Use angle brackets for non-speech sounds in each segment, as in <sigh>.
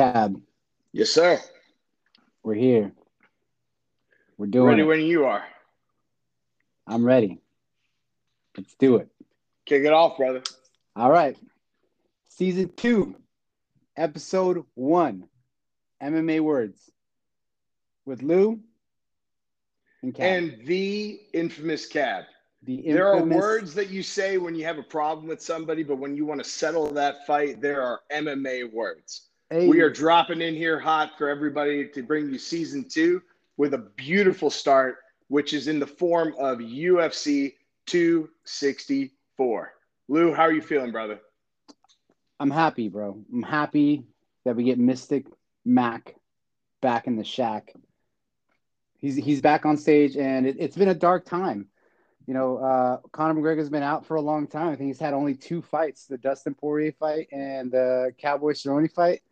Cab, Yes, sir. we're here. We're doing Ready it. when you are. I'm ready. Let's do it. Kick it off, brother. All right. Season two, episode one, MMA words with Lou and Cab. And the infamous cab. the There are words that you say when you have a problem with somebody, but when you want to settle that fight, there are MMA words. Hey, We are dropping in here hot for everybody to bring you season two with a beautiful start, which is in the form of UFC 264. Lou, how are you feeling, brother? I'm happy, bro. I'm happy that we get Mystic Mac back in the shack. He's he's back on stage, and it, it's been a dark time. You know, uh, Conor McGregor's been out for a long time. I think he's had only two fights: the Dustin Poirier fight and the Cowboy Cerrone fight.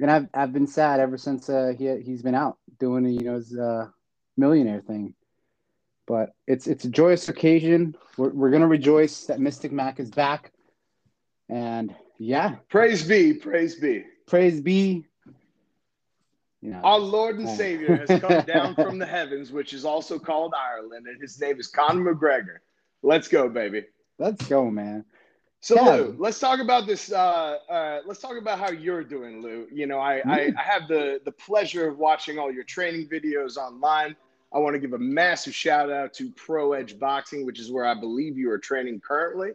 And I've I've been sad ever since uh, he he's been out doing you know his uh, millionaire thing. But it's it's a joyous occasion. We're we're gonna rejoice that Mystic Mac is back, and yeah, Praise be, praise be. praise be. You know, Our Lord and. Savior has come <laughs> down from the heavens, which is also called Ireland, and his name is Conor McGregor. Let's go, baby. let's go, man. So, Yeah. Lou, let's talk about this. Uh, uh, let's talk about how you're doing, Lou. You know, I, I, Mm. I have the the pleasure of watching all your training videos online. I want to give a massive shout out to Pro Edge Boxing, which is where I believe you are training currently.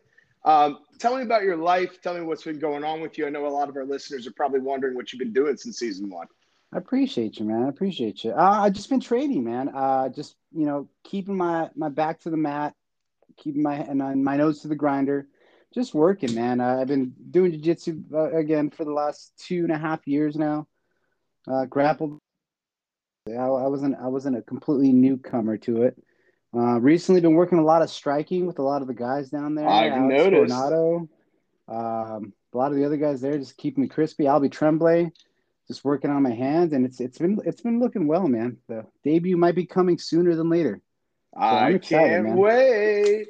Um, tell me about your life. Tell me what's been going on with you. I know a lot of our listeners are probably wondering what you've been doing since season one. I appreciate you, man. I appreciate you. Uh, I just been training, man. Uh, just you know, keeping my my back to the mat, keeping my and my nose to the grinder, just working, man. Uh, I've been doing jiu-jitsu uh, again for the last two and a half years now. Uh, grappled. I, I wasn't I wasn't a completely newcomer to it. Uh, recently, been working a lot of striking with a lot of the guys down there. I've Alex noticed. Coronado, um, a lot of the other guys there, just keep me crispy. Albie Tremblay, just working on my hands, and it's it's been it's been looking well, man. The debut might be coming sooner than later, I'm I excited, can't man. wait.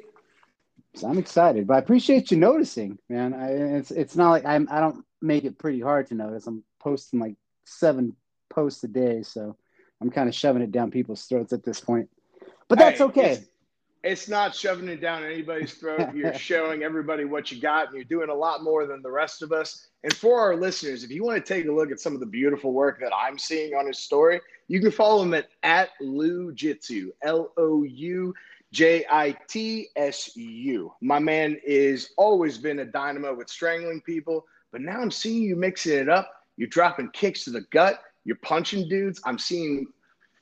So I'm excited. But I appreciate you noticing, man. I, it's it's not like I'm I don't make it pretty hard to notice. I'm posting like seven posts a day, so I'm kind of shoving it down people's throats at this point. But that's Hey, okay. It's, it's not shoving it down anybody's throat. <laughs> You're showing everybody what you got, and you're doing a lot more than the rest of us. And for our listeners, if you want to take a look at some of the beautiful work that I'm seeing on his story, you can follow him at, at Lou Jitsu, L O U J I T S U. My man is always been a dynamo with strangling people, but now I'm seeing you mixing it up. You're dropping kicks to the gut. You're punching dudes. I'm seeing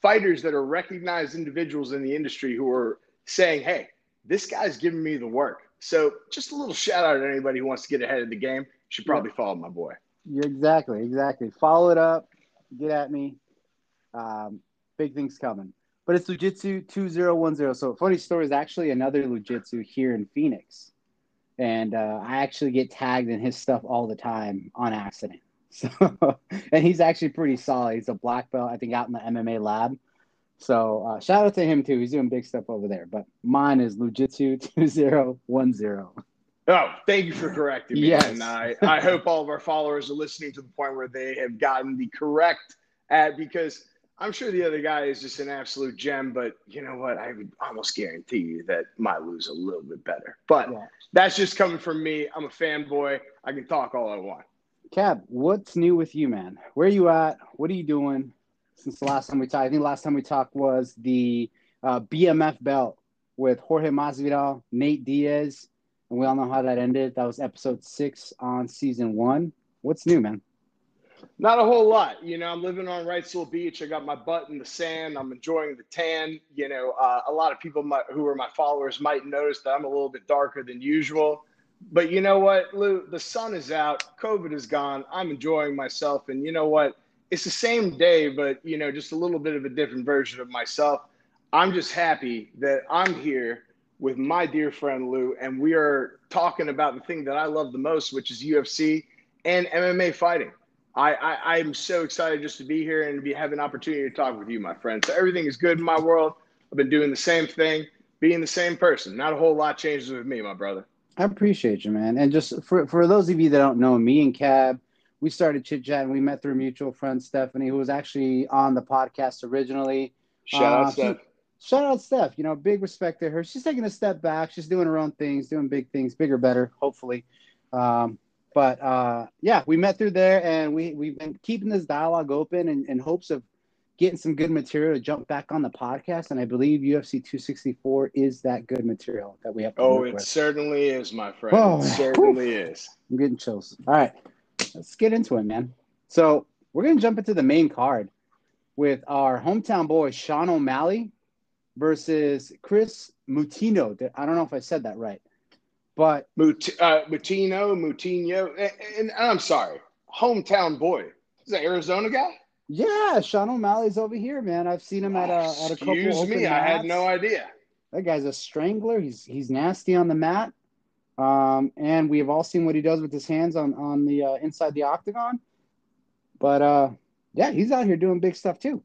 fighters that are recognized individuals in the industry who are saying, hey, this guy's giving me the work. So just a little shout out to anybody who wants to get ahead of the game. Should probably follow my boy. You're exactly, exactly. Follow it up. Get at me. Um, big things coming. But it's Lujitsu 2010. So, funny story is actually another Lujitsu here in Phoenix. And uh, I actually get tagged in his stuff all the time on accident. <laughs> So, and he's actually pretty solid. He's a black belt, I think, out in the MMA lab. So, uh, shout out to him too. He's doing big stuff over there. But mine is Lujitsu 2010. Oh, thank you for correcting me. Yes. And I, I hope all of our followers are listening to the point where they have gotten the correct ad because I'm sure the other guy is just an absolute gem. But you know what? I would almost guarantee you that my Lou's a little bit better. But Yeah. that's just coming from me. I'm a fanboy. I can talk all I want. Cab, what's new with you, man? Where you at? What are you doing since the last time we talked? I think the last time we talked was the uh, BMF belt with Jorge Masvidal, Nate Diaz, and we all know how that ended. That was episode six on season one. What's new, man? Not a whole lot. You know, I'm living on Wrightsville Beach. I got my butt in the sand. I'm enjoying the tan. You know, uh, a lot of people who are my followers might notice that I'm a little bit darker than usual. But you know what, Lou? The sun is out. COVID is gone. I'm enjoying myself. And you know what? It's the same day, but, you know, just a little bit of a different version of myself. I'm just happy that I'm here with my dear friend Lou, and we are talking about the thing that I love the most, which is UFC and MMA fighting. I, I I'm so excited just to be here and to be have an opportunity to talk with you, my friend. So everything is good in my world. I've been doing the same thing, being the same person. Not a whole lot changes with me, my brother. I appreciate you, man. And just for, for those of you that don't know, me and Cab, we started chit chatting. We met through a mutual friend, Stephanie, who was actually on the podcast originally. Shout out, uh, Steph. Shout out, Steph. You know, big respect to her. She's taking a step back. She's doing her own things, doing big things, bigger, better, hopefully. Um, but uh, yeah, we met through there, and we we've been keeping this dialogue open in, in hopes of getting some good material to jump back on the podcast. And I believe UFC 264 is that good material that we have. oh, it with. certainly is, my friend. Oh, it certainly whew. is. I'm getting chills. All right, let's get into it, man. So we're gonna jump into the main card with our hometown boy Sean O'Malley versus Chris Mutino. I don't know if I said that right, but Mut- uh, Moutinho, Moutinho, and, and I'm sorry, hometown boy. Is that Arizona guy? Yeah, Sean O'Malley's over here, man. I've seen him at a at a couple. Excuse me, I had no idea. That guy's a strangler. He's he's nasty on the mat, um, and we have all seen what he does with his hands on on the uh, inside the octagon. But uh, yeah, he's out here doing big stuff too.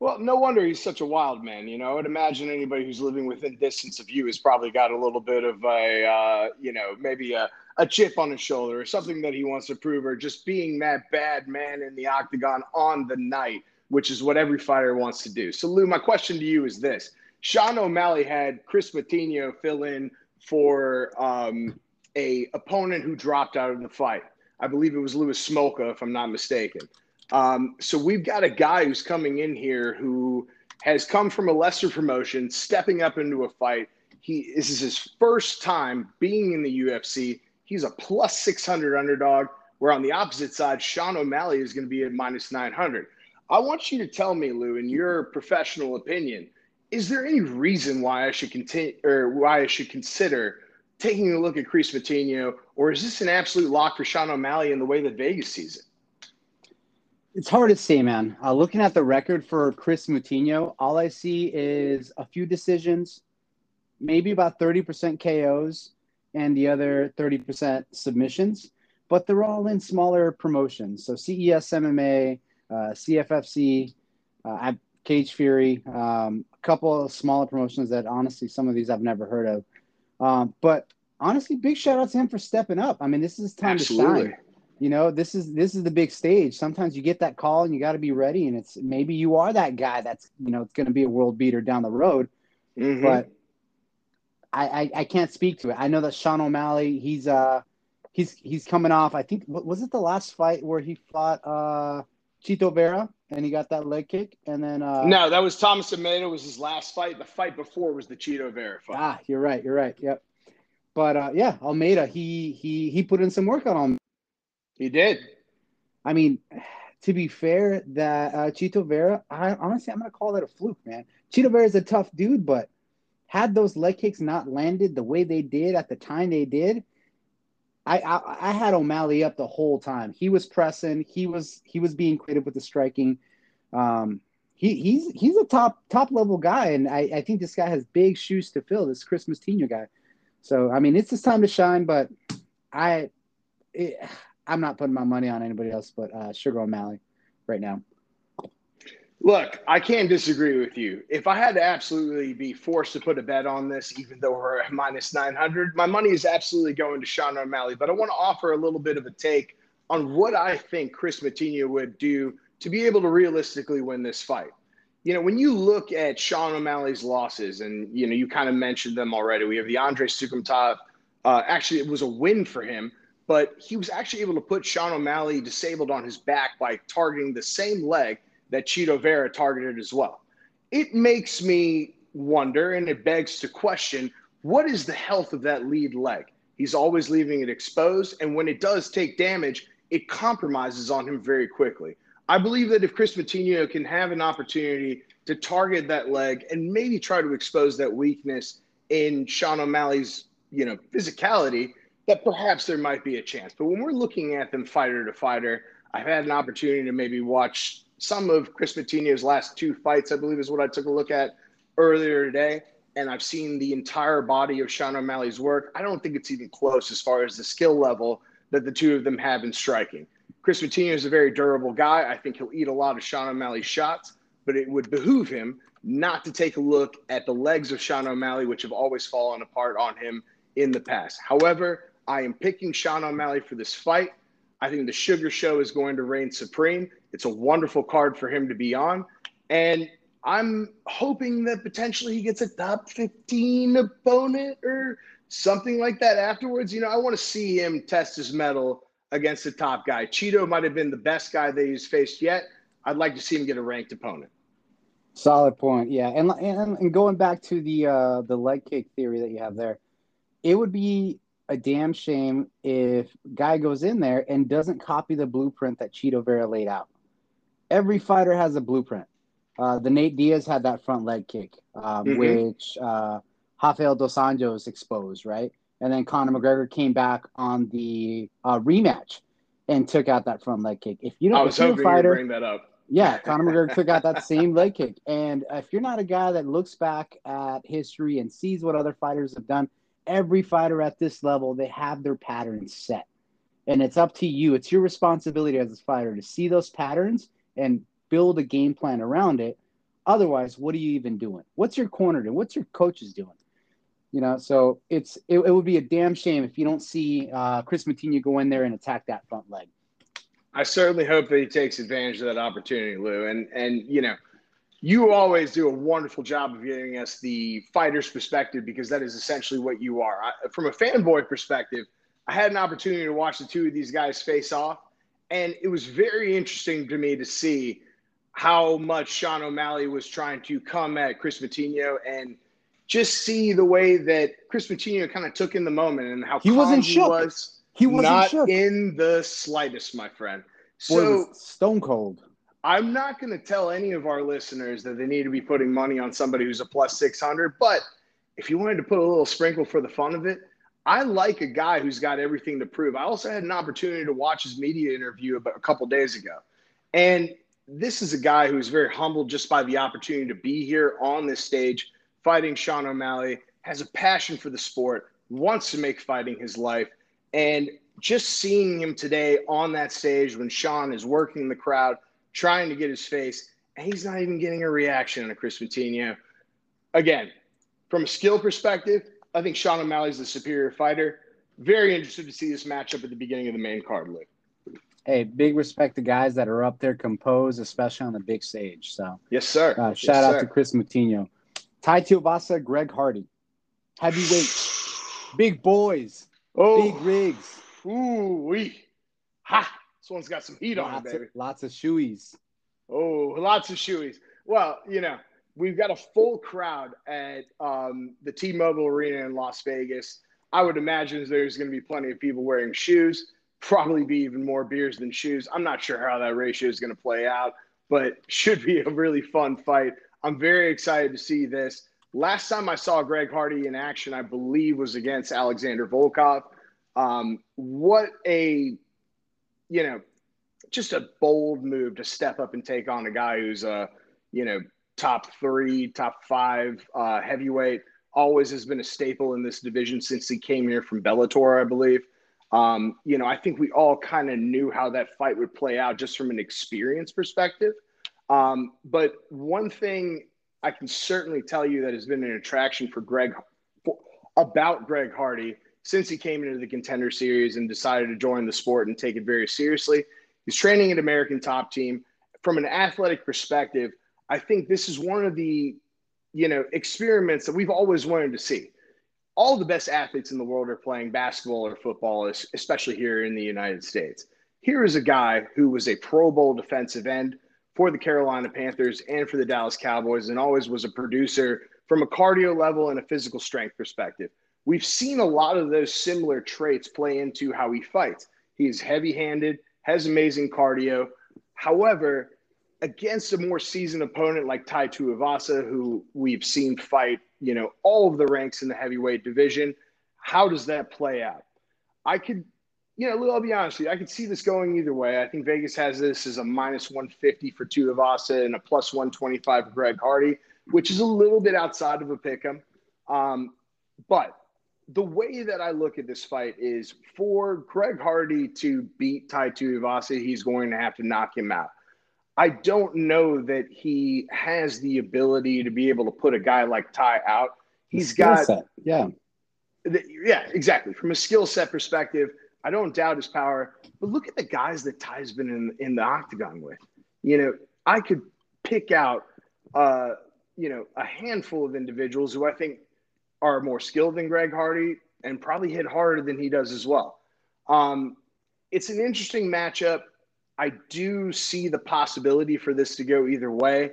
Well, no wonder he's such a wild man. You know, I'd imagine anybody who's living within distance of you has probably got a little bit of a, uh, you know, maybe a, a chip on his shoulder or something that he wants to prove, or just being that bad man in the octagon on the night, which is what every fighter wants to do. So, Lou, my question to you is this: Sean O'Malley had Chris Moutinho fill in for um, a opponent who dropped out of the fight. I believe it was Louis Smolka, if I'm not mistaken. Um, so we've got a guy who's coming in here who has come from a lesser promotion, stepping up into a fight. He this is his first time being in the UFC. He's a plus 600 underdog. Where on the opposite side, Sean O'Malley is going to be at minus 900. I want you to tell me, Lou, in your professional opinion, is there any reason why I should continue or why I should consider taking a look at Chris Moutinho, or is this an absolute lock for Sean O'Malley in the way that Vegas sees it? It's hard to say, man. Uh, looking at the record for Chris Moutinho, all I see is a few decisions, maybe about 30% KOs, and the other 30% submissions, but they're all in smaller promotions. So CES MMA, uh, CFFC, uh, Cage Fury, um, a couple of smaller promotions that honestly, some of these I've never heard of. Um, but honestly, big shout out to him for stepping up. I mean, this is time Absolutely. to shine you know this is this is the big stage. Sometimes you get that call and you got to be ready and it's maybe you are that guy that's you know it's going to be a world beater down the road. Mm-hmm. but I, I, I can't speak to it. I know that sean o'malley he's uh he's he's coming off i think was it the last fight where he fought uh chito vera and he got that leg kick? And then uh no that was thomas almeida was his last fight. The fight before was the chito vera fight. Ah you're right you're right yep. But uh yeah almeida he he he put in some work on he did. I mean, to be fair, that uh, Chito Vera, I honestly, I'm gonna call that a fluke, man. Chito Vera is a tough dude, but had those leg kicks not landed the way they did at the time they did, I, I, I had O'Malley up the whole time. He was pressing. He was he was being creative with the striking. Um, he, he's he's a top top level guy, and I, I think this guy has big shoes to fill. This Chris Moutinho guy. So I mean, it's his time to shine. But I, it, I'm not putting my money on anybody else but uh, Sugar O'Malley right now. Look, I can't disagree with you. If I had to absolutely be forced to put a bet on this, even though we're at minus 900, my money is absolutely going to Sean O'Malley. But I want to offer a little bit of a take on what I think Chris Moutinho would do to be able to realistically win this fight. You know, when you look at Sean O'Malley's losses, and, you know, you kind of mentioned them already, we have the Andre Soukhamthath. Uh, actually, it was a win for him but he was actually able to put Sean O'Malley disabled on his back by targeting the same leg that Chito Vera targeted as well. It makes me wonder and it begs to question what is the health of that lead leg? He's always leaving it exposed, and when it does take damage, it compromises on him very quickly. I believe that if Chris Moutinho can have an opportunity to target that leg and maybe try to expose that weakness in Sean O'Malley's, you know, physicality, that perhaps there might be a chance. But when we're looking at them fighter to fighter, I've had an opportunity to maybe watch some of Chris Moutinho's last two fights, I believe is what I took a look at earlier today. And I've seen the entire body of Sean O'Malley's work. I don't think it's even close as far as the skill level that the two of them have in striking. Chris Moutinho is a very durable guy. I think he'll eat a lot of Sean O'Malley's shots, but it would behoove him not to take a look at the legs of Sean O'Malley, which have always fallen apart on him in the past. However, I am picking Sean O'Malley for this fight. I think the Sugar Show is going to reign supreme. It's a wonderful card for him to be on. And I'm hoping that potentially he gets a top 15 opponent or something like that afterwards. You know, I want to see him test his mettle against the top guy. Chito might have been the best guy that he's faced yet. I'd like to see him get a ranked opponent. Solid point, yeah. And and, and going back to the uh, the leg kick theory that you have there, it would be a damn shame if guy goes in there and doesn't copy the blueprint that Chito Vera laid out. Every fighter has a blueprint. Uh, the Nate Diaz had that front leg kick, um, mm-hmm. which uh, Rafael dos Anjos exposed, right? And then Conor McGregor came back on the uh, rematch and took out that front leg kick. If you don't, I was hoping fighter, bring that up. Yeah, Conor McGregor took out that <laughs> same leg kick. And if you're not a guy that looks back at history and sees what other fighters have done, every fighter at this level, they have their patterns set. And it's up to you. It's your responsibility as a fighter to see those patterns and build a game plan around it. Otherwise, what are you even doing? What's your corner doing? What's your coaches doing? You know, so it's it, it would be a damn shame if you don't see uh, Chris Moutinho go in there and attack that front leg. I certainly hope that he takes advantage of that opportunity, Lou. And and you know, you always do a wonderful job of giving us the fighter's perspective because that is essentially what you are. I, from a fanboy perspective, I had an opportunity to watch the two of these guys face off, and it was very interesting to me to see how much Sean O'Malley was trying to come at Chris Moutinho and just see the way that Chris Moutinho kind of took in the moment and how he wasn't he was. He wasn't not shook. in the slightest, my friend. So stone cold. I'm not going to tell any of our listeners that they need to be putting money on somebody who's a plus 600, but if you wanted to put a little sprinkle for the fun of it, I like a guy who's got everything to prove. I also had an opportunity to watch his media interview about a couple days ago. And this is a guy who's very humbled just by the opportunity to be here on this stage fighting Sean O'Malley, has a passion for the sport, wants to make fighting his life. And just seeing him today on that stage when Sean is working the crowd – trying to get his face, and he's not even getting a reaction on a Chris Moutinho. Again, from a skill perspective, I think Sean O'Malley's the superior fighter. Very interested to see this matchup at the beginning of the main card, Lou. Hey, big respect to guys that are up there composed, especially on the big stage. So, yes, sir. Uh, shout yes, out sir. to Chris Moutinho, Tai Tuivasa, Greg Hardy, heavyweight, big boys, oh. big rigs. Ooh, we, ha! This one's got some heat lots on it, baby. Of, lots of shoeies. Oh, lots of shoeies. Well, you know, we've got a full crowd at um, the T-Mobile Arena in Las Vegas. I would imagine there's going to be plenty of people wearing shoes. Probably be even more beers than shoes. I'm not sure how that ratio is going to play out, but should be a really fun fight. I'm very excited to see this. Last time I saw Greg Hardy in action, I believe, was against Alexander Volkov. Um, what a you know, just a bold move to step up and take on a guy who's a, you know, top three, top five uh, heavyweight. Always has been a staple in this division since he came here from Bellator, I believe. Um, you know, I think we all kind of knew how that fight would play out just from an experience perspective. Um, but one thing I can certainly tell you that has been an attraction for Greg for, about Greg Hardy since he came into the contender series and decided to join the sport and take it very seriously. He's training at American Top Team. From an athletic perspective, I think this is one of the, you know, experiments that we've always wanted to see. All the best athletes in the world are playing basketball or football, especially here in the United States. Here is a guy who was a Pro Bowl defensive end for the Carolina Panthers and for the Dallas Cowboys, and always was a producer from a cardio level and a physical strength perspective we've seen a lot of those similar traits play into how he fights. He's heavy handed, has amazing cardio. However, against a more seasoned opponent like Tai Tuivasa, who we've seen fight, you know, all of the ranks in the heavyweight division, how does that play out? I could, you know, I'll be honest with you, I could see this going either way. I think Vegas has this as a minus 150 for Tuivasa and a plus 125 for Greg Hardy, which is a little bit outside of a pick 'em. Um, but the way that I look at this fight is for Greg Hardy to beat Tai Tuivasa, he's going to have to knock him out. I don't know that he has the ability to be able to put a guy like Tai out. He's got set. yeah, the, yeah, exactly. From a skill set perspective, I don't doubt his power, but look at the guys that Ty's been in in the octagon with. You know, I could pick out, uh, you know, a handful of individuals who I think are more skilled than Greg Hardy and probably hit harder than he does as well. Um, it's an interesting matchup. I do see the possibility for this to go either way.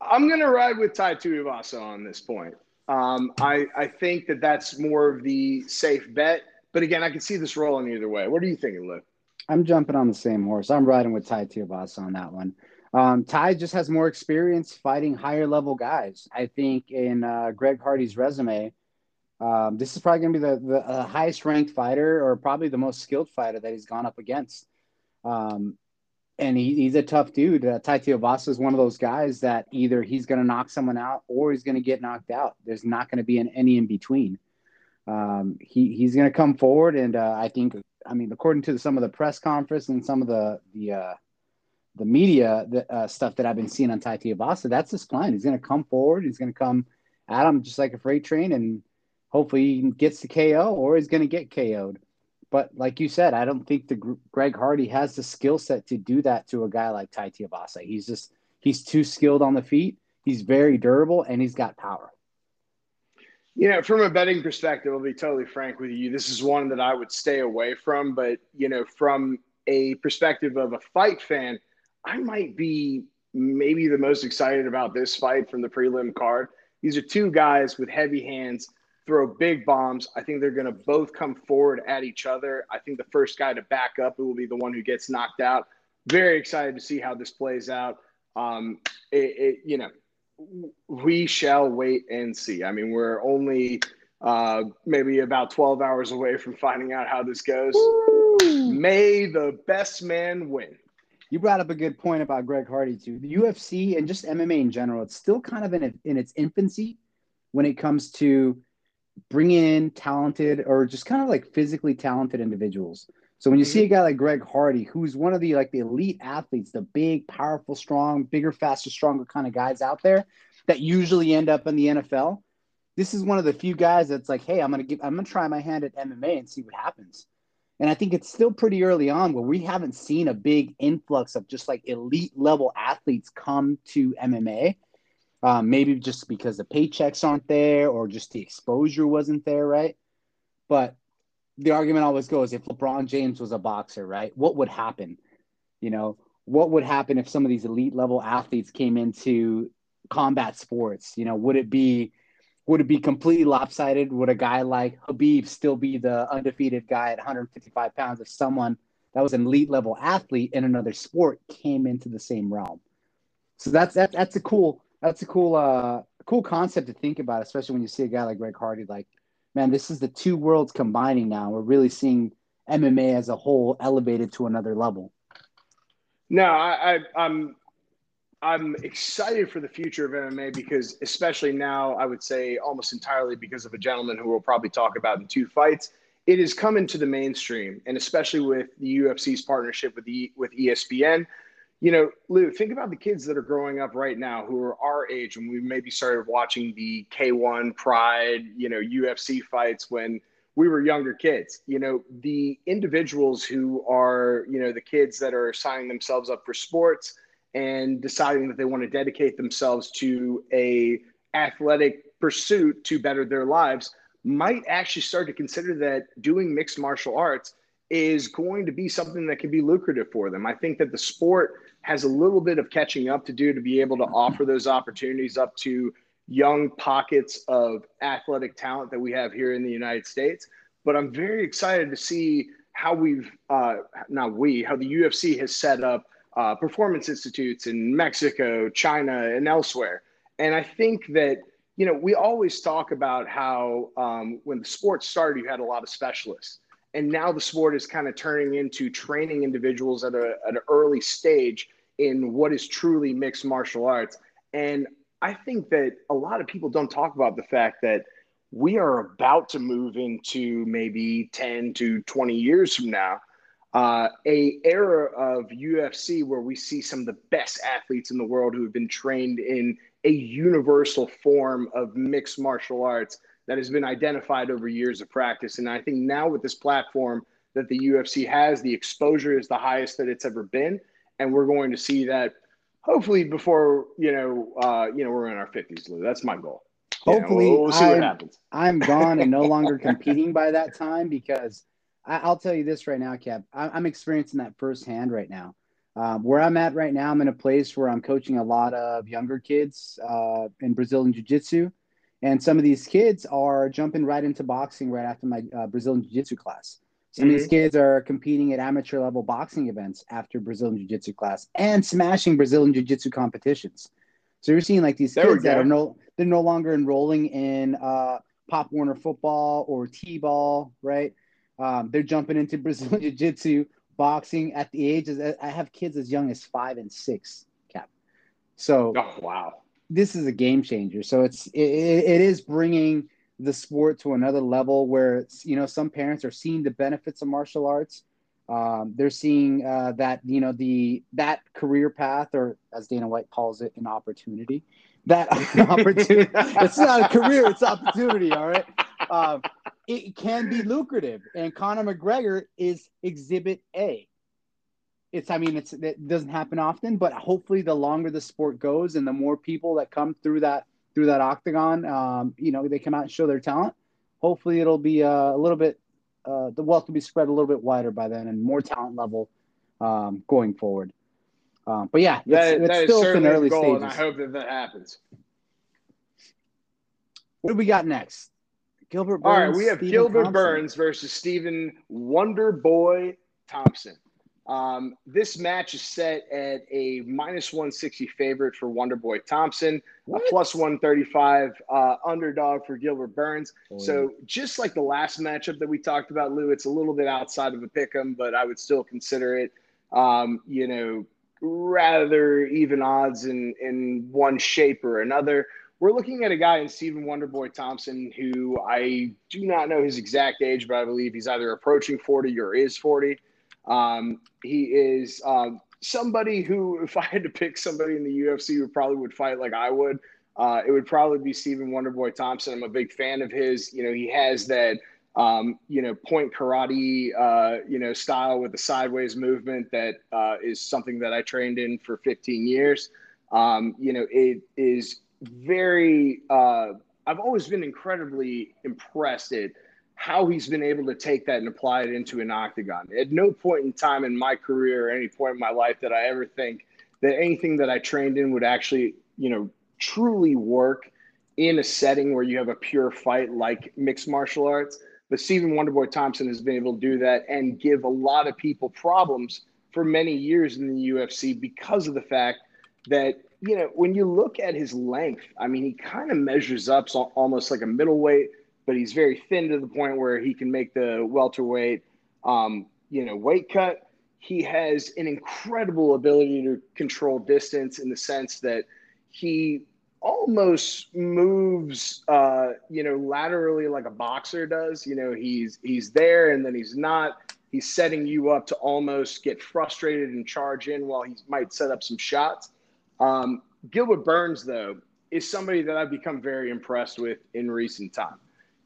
I'm going to ride with Tai Tuivasa on this point. Um, I, I think that that's more of the safe bet. But again, I can see this rolling either way. What are you thinking, Luke? I'm jumping on the same horse. I'm riding with Tai Tuivasa on that one. Um, Ty just has more experience fighting higher level guys. I think in uh, Greg Hardy's resume, um, this is probably going to be the, the uh, highest ranked fighter or probably the most skilled fighter that he's gone up against. Um, and he, he's a tough dude. Uh, Tai Tuivasa is one of those guys that either he's going to knock someone out or he's going to get knocked out. There's not going to be an, any in between. Um, he, he's going to come forward, and uh, I think, I mean, according to some of the press conference and some of the the uh, the media the, uh, stuff that I've been seeing on Tai Tuivasa, that's his plan. He's going to come forward. He's going to come at him just like a freight train, and hopefully he gets the KO or he's going to get KO'd. But like you said, I don't think the Greg Hardy has the skill set to do that to a guy like Tai Tuivasa. He's just he's too skilled on the feet. He's very durable and he's got power. You know, from a betting perspective, I'll be totally frank with you. This is one that I would stay away from. But you know, from a perspective of a fight fan, I might be maybe the most excited about this fight from the prelim card. These are two guys with heavy hands throw big bombs. I think they're going to both come forward at each other. I think the first guy to back up will be the one who gets knocked out. Very excited to see how this plays out. Um, it, it, you know, we shall wait and see. I mean, we're only uh, maybe about 12 hours away from finding out how this goes. Woo! May the best man win. You brought up a good point about Greg Hardy too. The UFC and just MMA in general, it's still kind of in, in its infancy when it comes to bringing in talented or just kind of like physically talented individuals. So when you see a mm-hmm. guy like Greg Hardy, who's one of the like the elite athletes, the big, powerful, strong, bigger, faster, stronger kind of guys out there that usually end up in the NFL, this is one of the few guys that's like, hey, I'm gonna give, I'm gonna try my hand at MMA and see what happens. And I think it's still pretty early on where we haven't seen a big influx of just like elite level athletes come to MMA. Um, maybe just because the paychecks aren't there or just the exposure wasn't there, right? But the argument always goes if LeBron James was a boxer, right? What would happen? You know, what would happen if some of these elite level athletes came into combat sports? You know, would it be would it be completely lopsided? Would a guy like Khabib still be the undefeated guy at 155 pounds if someone that was an elite level athlete in another sport came into the same realm? So that's that, that's a cool that's a cool uh cool concept to think about, especially when you see a guy like Greg Hardy. Like, man, this is the two worlds combining now. We're really seeing MMA as a whole elevated to another level. No, I, I I'm I'm excited for the future of MMA because, especially now, I would say almost entirely because of a gentleman who we'll probably talk about in two fights. It is coming to the mainstream, and especially with the UFC's partnership with the with ESPN, you know, Lou, think about the kids that are growing up right now who are our age when we maybe started watching the K1 Pride, you know, UFC fights when we were younger kids. You know, the individuals who are, you know, the kids that are signing themselves up for sports and deciding that they want to dedicate themselves to a athletic pursuit to better their lives might actually start to consider that doing mixed martial arts is going to be something that can be lucrative for them. I think that the sport has a little bit of catching up to do to be able to offer those opportunities up to young pockets of athletic talent that we have here in the United States. But I'm very excited to see how we've, uh, not we, how the UFC has set up uh, performance institutes in Mexico, China, and elsewhere. And I think that, you know, we always talk about how um, when the sport started, you had a lot of specialists and now the sport is kind of turning into training individuals at, a, at an early stage in what is truly mixed martial arts and i think that a lot of people don't talk about the fact that we are about to move into maybe 10 to 20 years from now uh, a era of ufc where we see some of the best athletes in the world who have been trained in a universal form of mixed martial arts that has been identified over years of practice. And I think now with this platform that the UFC has, the exposure is the highest that it's ever been, and we're going to see that hopefully before you know uh, you know we're in our fifties, Lou. That's my goal. Hopefully, you know, we'll, we'll see I'm, what happens. I'm gone and no longer <laughs> competing by that time because I, will tell you this right now, Cap. I, I'm experiencing that firsthand right now. Um, where I'm at right now, I'm in a place where I'm coaching a lot of younger kids uh, in Brazilian Jiu Jitsu. And some of these kids are jumping right into boxing right after my uh, Brazilian Jiu Jitsu class. Some mm-hmm. of these mm-hmm. kids are competing at amateur level boxing events after Brazilian Jiu Jitsu class and smashing Brazilian Jiu Jitsu competitions. So you're seeing like these there kids that are no, they're no longer enrolling in uh, Pop Warner football or T-ball, right? Um, they're jumping into <laughs> Brazilian Jiu Jitsu boxing at the ages. I have kids as young as five and six, Cap. So, oh, wow, this is a game changer. So it's it, it is bringing the sport to another level where it's you know some parents are seeing the benefits of martial arts. Um, they're seeing uh, that you know the that career path, or as Dana White calls it, an opportunity. That <laughs> opportunity. <laughs> it's not a career; it's opportunity. All right. Um, it can be lucrative. And Conor McGregor is exhibit A. It's, I mean, it's, it doesn't happen often, but hopefully the longer the sport goes and the more people that come through that, through that octagon, um, you know, they come out and show their talent. Hopefully it'll be uh, a little bit, uh, the wealth will be spread a little bit wider by then and more talent level um, going forward. Um, but yeah, it's, that, it's that still in early goal, stages. And I hope that that happens. What do we got next? Gilbert Burns. All right, we have Stephen Gilbert Thompson. Burns versus Stephen Wonder Boy Thompson. Um, this match is set at a minus 160 favorite for Wonder Boy Thompson, what? a plus 135 uh, underdog for Gilbert Burns. Oh, so, yeah. just like the last matchup that we talked about, Lou, it's a little bit outside of a pick 'em, but I would still consider it, um, you know, rather even odds in, in one shape or another we're looking at a guy in Stephen Wonderboy Thompson who I do not know his exact age, but I believe he's either approaching 40 or is 40. Um, he is um, somebody who, <laughs> if I had to pick somebody in the UFC who probably would fight like I would, uh, it would probably be Stephen Wonderboy Thompson. I'm a big fan of his. You know, he has that, um, you know, point karate, uh, you know, style with the sideways movement that uh, is something that I trained in for 15 years. Um, you know, it is very uh, I've always been incredibly impressed at how he's been able to take that and apply it into an octagon. At no point in time in my career or any point in my life did I ever think that anything that I trained in would actually, you know, truly work in a setting where you have a pure fight like mixed martial arts. But Stephen Wonderboy Thompson has been able to do that and give a lot of people problems for many years in the UFC because of the fact that you know, when you look at his length, I mean, he kind of measures up so almost like a middleweight, but he's very thin to the point where he can make the welterweight, um, you know, weight cut. He has an incredible ability to control distance in the sense that he almost moves, uh, you know, laterally like a boxer does. You know, he's he's there and then he's not. He's setting you up to almost get frustrated and charge in while he might set up some shots um, Gilbert Burns, though, is somebody that I've become very impressed with in recent time.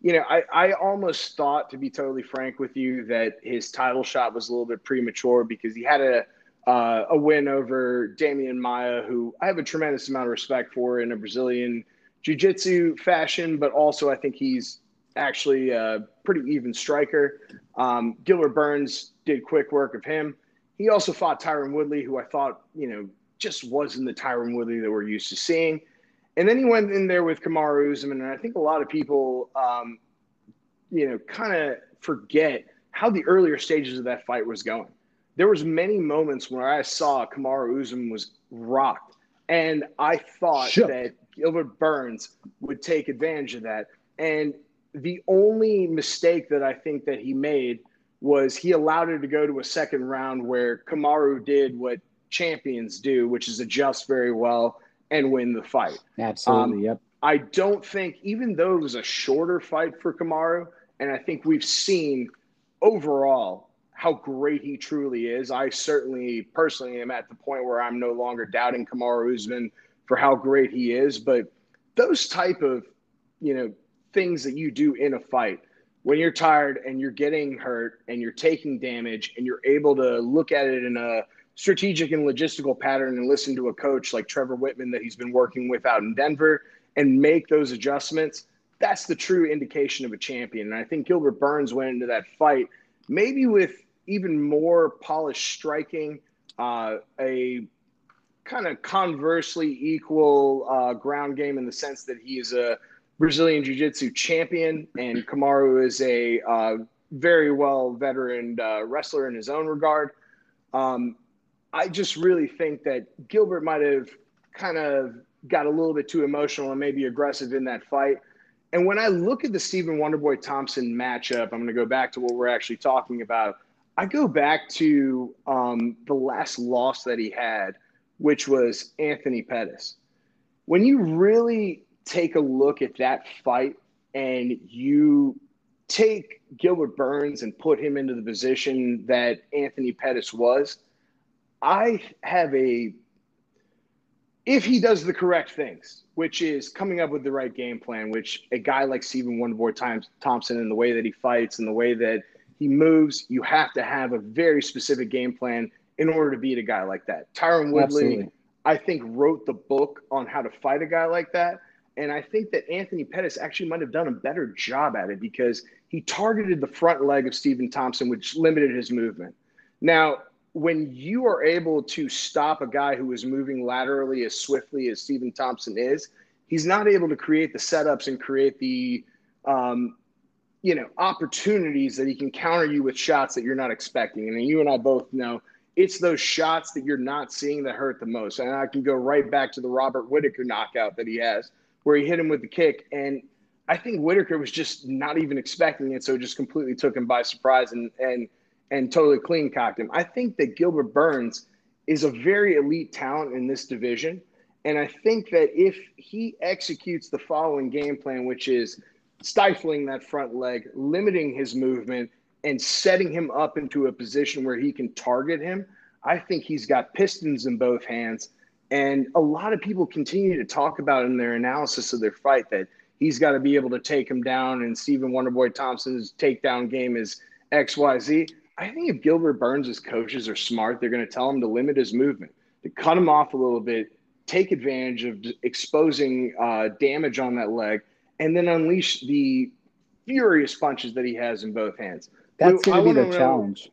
You know, I, I almost thought, to be totally frank with you, that his title shot was a little bit premature because he had a uh, a win over Demian Maia, who I have a tremendous amount of respect for in a Brazilian jiu-jitsu fashion, but also I think he's actually a pretty even striker. Um, Gilbert Burns did quick work of him. He also fought Tyron Woodley, who I thought, you know, just wasn't the Tyron Woodley that we're used to seeing. And then he went in there with Kamaru Usman, and I think a lot of people, um, you know, kind of forget how the earlier stages of that fight was going. There was many moments where I saw Kamaru Usman was rocked, and I thought sure. that Gilbert Burns would take advantage of that. And the only mistake that I think that he made was he allowed it to go to a second round where Kamaru did what champions do, which is adjust very well and win the fight. Absolutely. Um, yep. I don't think, even though it was a shorter fight for Kamaru, and I think we've seen overall how great he truly is. I certainly personally am at the point where I'm no longer doubting Kamaru Usman for how great he is, but those type of, you know, things that you do in a fight when you're tired and you're getting hurt and you're taking damage and you're able to look at it in a strategic and logistical pattern and listen to a coach like Trevor Wittman that he's been working with out in Denver and make those adjustments, that's the true indication of a champion. And I think Gilbert Burns went into that fight maybe with even more polished striking, uh, a kind of conversely equal uh, ground game in the sense that he is a Brazilian Jiu Jitsu champion, and Kamaru is a uh, very well veteran uh, wrestler in his own regard. Um, I just really think that Gilbert might have kind of got a little bit too emotional and maybe aggressive in that fight. And when I look at the Stephen Wonderboy Thompson matchup, I'm going to go back to what we're actually talking about. I go back to um, the last loss that he had, which was Anthony Pettis. When you really take a look at that fight and you take Gilbert Burns and put him into the position that Anthony Pettis was, I have a if he does the correct things, which is coming up with the right game plan, which a guy like Stephen Wonderboy Thompson and the way that he fights and the way that he moves, you have to have a very specific game plan in order to beat a guy like that. Tyron Woodley, Absolutely. I think, wrote the book on how to fight a guy like that. And I think that Anthony Pettis actually might have done a better job at it because he targeted the front leg of Stephen Thompson, which limited his movement. Now, when you are able to stop a guy who is moving laterally as swiftly as Stephen Thompson is, he's not able to create the setups and create the, um, you know, opportunities that he can counter you with shots that you're not expecting. And you and I both know it's those shots that you're not seeing that hurt the most. And I can go right back to the Robert Whitaker knockout that he has, where he hit him with the kick. And I think Whitaker was just not even expecting it, so it just completely took him by surprise and and – and totally clean cocked him. I think that Gilbert Burns is a very elite talent in this division. And I think that if he executes the following game plan, which is stifling that front leg, limiting his movement, and setting him up into a position where he can target him, I think he's got pistons in both hands. And a lot of people continue to talk about in their analysis of their fight that he's got to be able to take him down, and Stephen Wonderboy Thompson's takedown game is XYZ. I think if Gilbert Burns' coaches are smart, they're going to tell him to limit his movement, to cut him off a little bit, take advantage of exposing uh, damage on that leg, and then unleash the furious punches that he has in both hands. That's going to be the know, challenge.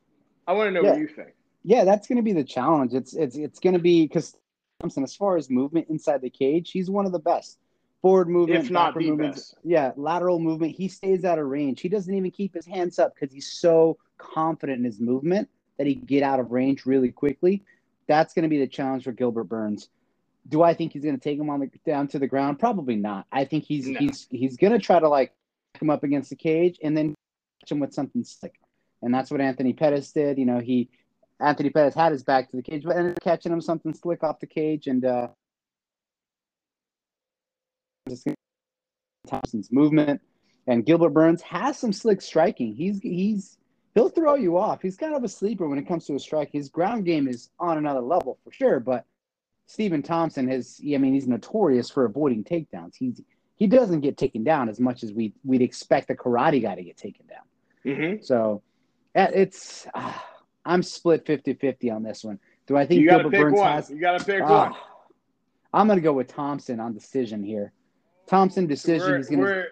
I want to know yeah. what you think. Yeah, that's going to be the challenge. It's it's it's going to be because Thompson, as far as movement inside the cage, he's one of the best forward movement, if not the movement. Best. Yeah, lateral movement. He stays out of range. He doesn't even keep his hands up because he's so confident in his movement that he get out of range really quickly. That's going to be the challenge for Gilbert Burns. Do I think he's going to take him on the down to the ground? Probably not. I think he's no. he's he's going to try to like come up against the cage and then catch him with something slick. And that's what Anthony Pettis did. You know, he Anthony Pettis had his back to the cage, but ended up catching him something slick off the cage and uh Thompson's movement. And Gilbert Burns has some slick striking. He's he's he'll throw you off. He's kind of a sleeper when it comes to a strike. His ground game is on another level for sure. But Stephen Thompson has I mean he's notorious for avoiding takedowns. He's he doesn't get taken down as much as we we'd expect a karate guy to get taken down. Mm-hmm. So it's uh, I'm split 50-50 on this one. Do I think you got to pick Burns one? Has, you got to pick uh, one. I'm going to go with Thompson on decision here. Thompson decision. We're, gonna... we're,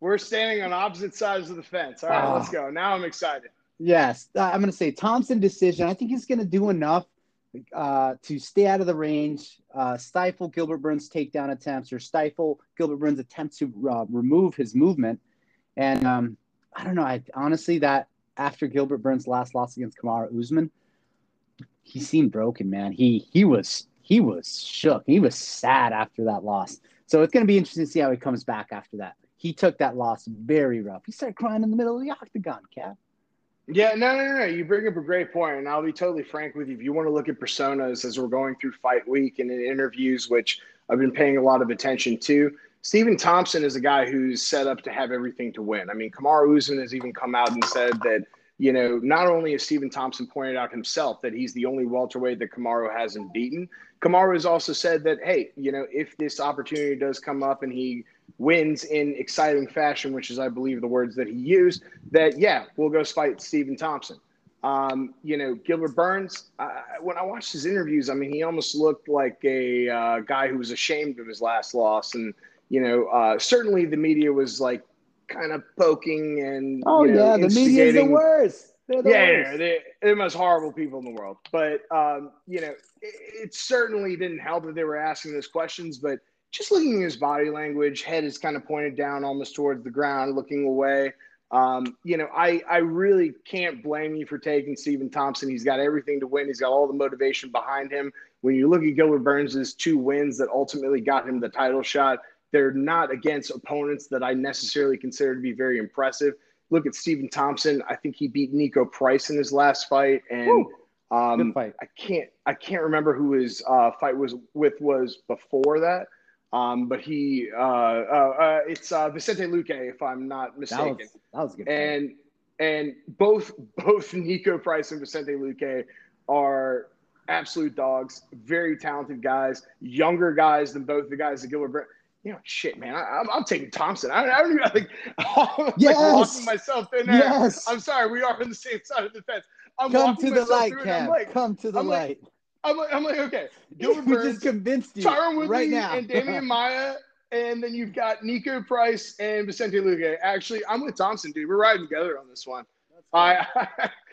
we're standing on opposite sides of the fence. All right, let's ah. go. Now I'm excited. Yes, uh, I'm going to say Thompson decision. I think he's going to do enough uh, to stay out of the range, uh, stifle Gilbert Burns' takedown attempts, or stifle Gilbert Burns' attempt to uh, remove his movement. And um, I don't know. I honestly that after Gilbert Burns' last loss against Kamaru Usman, he seemed broken, man. He he was he was shook. He was sad after that loss. So it's going to be interesting to see how he comes back after that. He took that loss very rough. He started crying in the middle of the octagon, Cap. Yeah, no, no, no. You bring up a great point, and I'll be totally frank with you. If you want to look at personas as we're going through fight week and in interviews, which I've been paying a lot of attention to, Stephen Thompson is a guy who's set up to have everything to win. I mean, Kamaru Usman has even come out and said that you know, not only has Stephen Thompson pointed out himself that he's the only welterweight that Kamaru hasn't beaten, Kamaru has also said that, hey, you know, if this opportunity does come up and he wins in exciting fashion, which is, I believe, the words that he used, that, yeah, we'll go fight Stephen Thompson. Um, you know, Gilbert Burns, uh, when I watched his interviews, I mean, he almost looked like a uh, guy who was ashamed of his last loss. And, you know, uh, certainly the media was like kind of poking and, oh, you know, yeah, the media is the worst. The yeah, worst. they're, they're the most horrible people in the world. But, um, you know, it, it certainly didn't help that they were asking those questions. But just looking at his body language, head is kind of pointed down almost towards the ground, looking away. Um, you know, I, I really can't blame you for taking Stephen Thompson. He's got everything to win. He's got all the motivation behind him. When you look at Gilbert Burns' two wins that ultimately got him the title shot, they're not against opponents that I necessarily consider to be very impressive. Look at Stephen Thompson. I think he beat Niko Price in his last fight, and um, fight. I can't I can't remember who his uh, fight was with was before that. Um, but he, uh, uh, uh, it's uh, Vicente Luque, if I'm not mistaken. That was, that was good. And and both <laughs> both Niko Price and Vicente Luque are absolute dogs, very talented guys, younger guys than both the guys that Gilbert. You know, shit, man. I, am I'm taking Thompson. I, I don't even like. <laughs> I'm yes. like walking myself in there. Yes. I'm sorry. We are on the same side of the fence. I'm Come to the light, Cam. Like, Come to the I'm light. Like, I'm like, I'm like, okay, <laughs> Gilbert Burns, just convinced you Tyron Woodley, right now. and Demian <laughs> Maia, and then you've got Niko Price and Vicente Luque. Actually, I'm with Thompson, dude. We're riding together on this one. I I,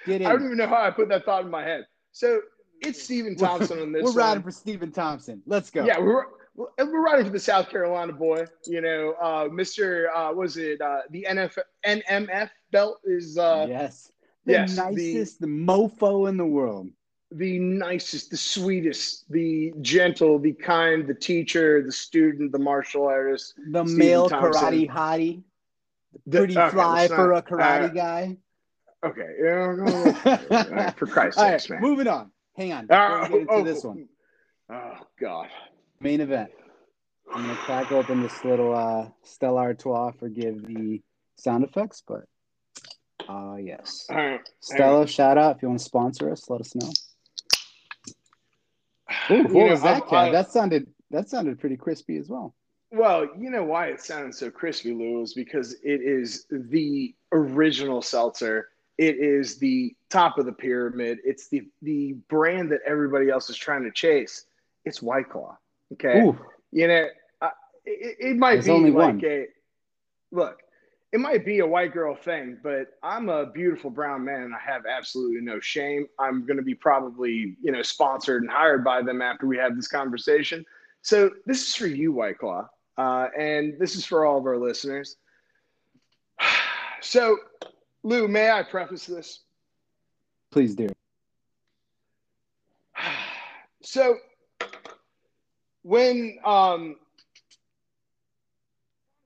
I don't even know how I put that thought in my head. So it's Stephen Thompson on this. We're riding one. for Stephen Thompson. Let's go. Yeah, we're we're riding for the South Carolina boy. You know, uh, Mr. Uh, was it uh, the NF NMF belt is uh, yes, the yes, nicest, the, the mofo in the world the nicest, the sweetest, the gentle, the kind, the teacher, the student, the martial artist, the Stephen male Thompson. karate hottie, pretty the, okay, fly not, for a karate uh, guy. Okay, yeah, for <laughs> Christ's sake, man. Moving on. Hang on. Uh, oh, this one. Oh God. Main event. I'm gonna crack open this little uh, Stella Artois. Forgive the sound effects, but uh yes. Stella, shout out if you want to sponsor us. Let us know. <sighs> Ooh, what know, was that, Kev? That sounded that sounded pretty crispy as well. Well, you know why it sounded so crispy, Lou, is because it is the original seltzer. It is the top of the pyramid. It's the the brand that everybody else is trying to chase. It's White Claw. Okay, Ooh. you know, uh, it, it, might There's be like one. a look it might be a white girl thing, but I'm a beautiful brown man and I have absolutely no shame. I'm going to be probably, you know, sponsored and hired by them after we have this conversation. So this is for you, White Claw. Uh, and this is for all of our listeners. <sighs> So, Lou, may I preface this? Please do. <sighs> So, when um,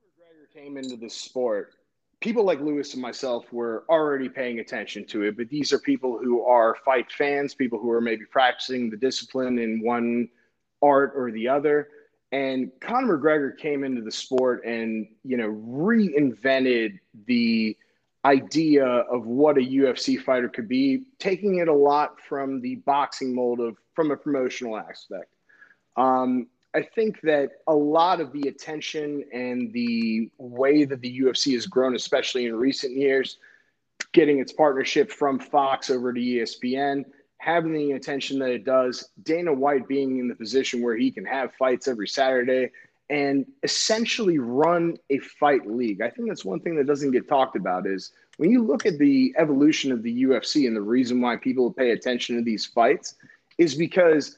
McGregor came into the sport, people like Lewis and myself were already paying attention to it, but these are people who are fight fans, people who are maybe practicing the discipline in one art or the other. And Conor McGregor came into the sport and, you know, reinvented the idea of what a UFC fighter could be, taking it a lot from the boxing mold of from a promotional aspect. Um, I think that a lot of the attention and the way that the UFC has grown, especially in recent years, getting its partnership from Fox over to ESPN, having the attention that it does, Dana White being in the position where he can have fights every Saturday and essentially run a fight league. I think that's one thing that doesn't get talked about is when you look at the evolution of the UFC and the reason why people pay attention to these fights is because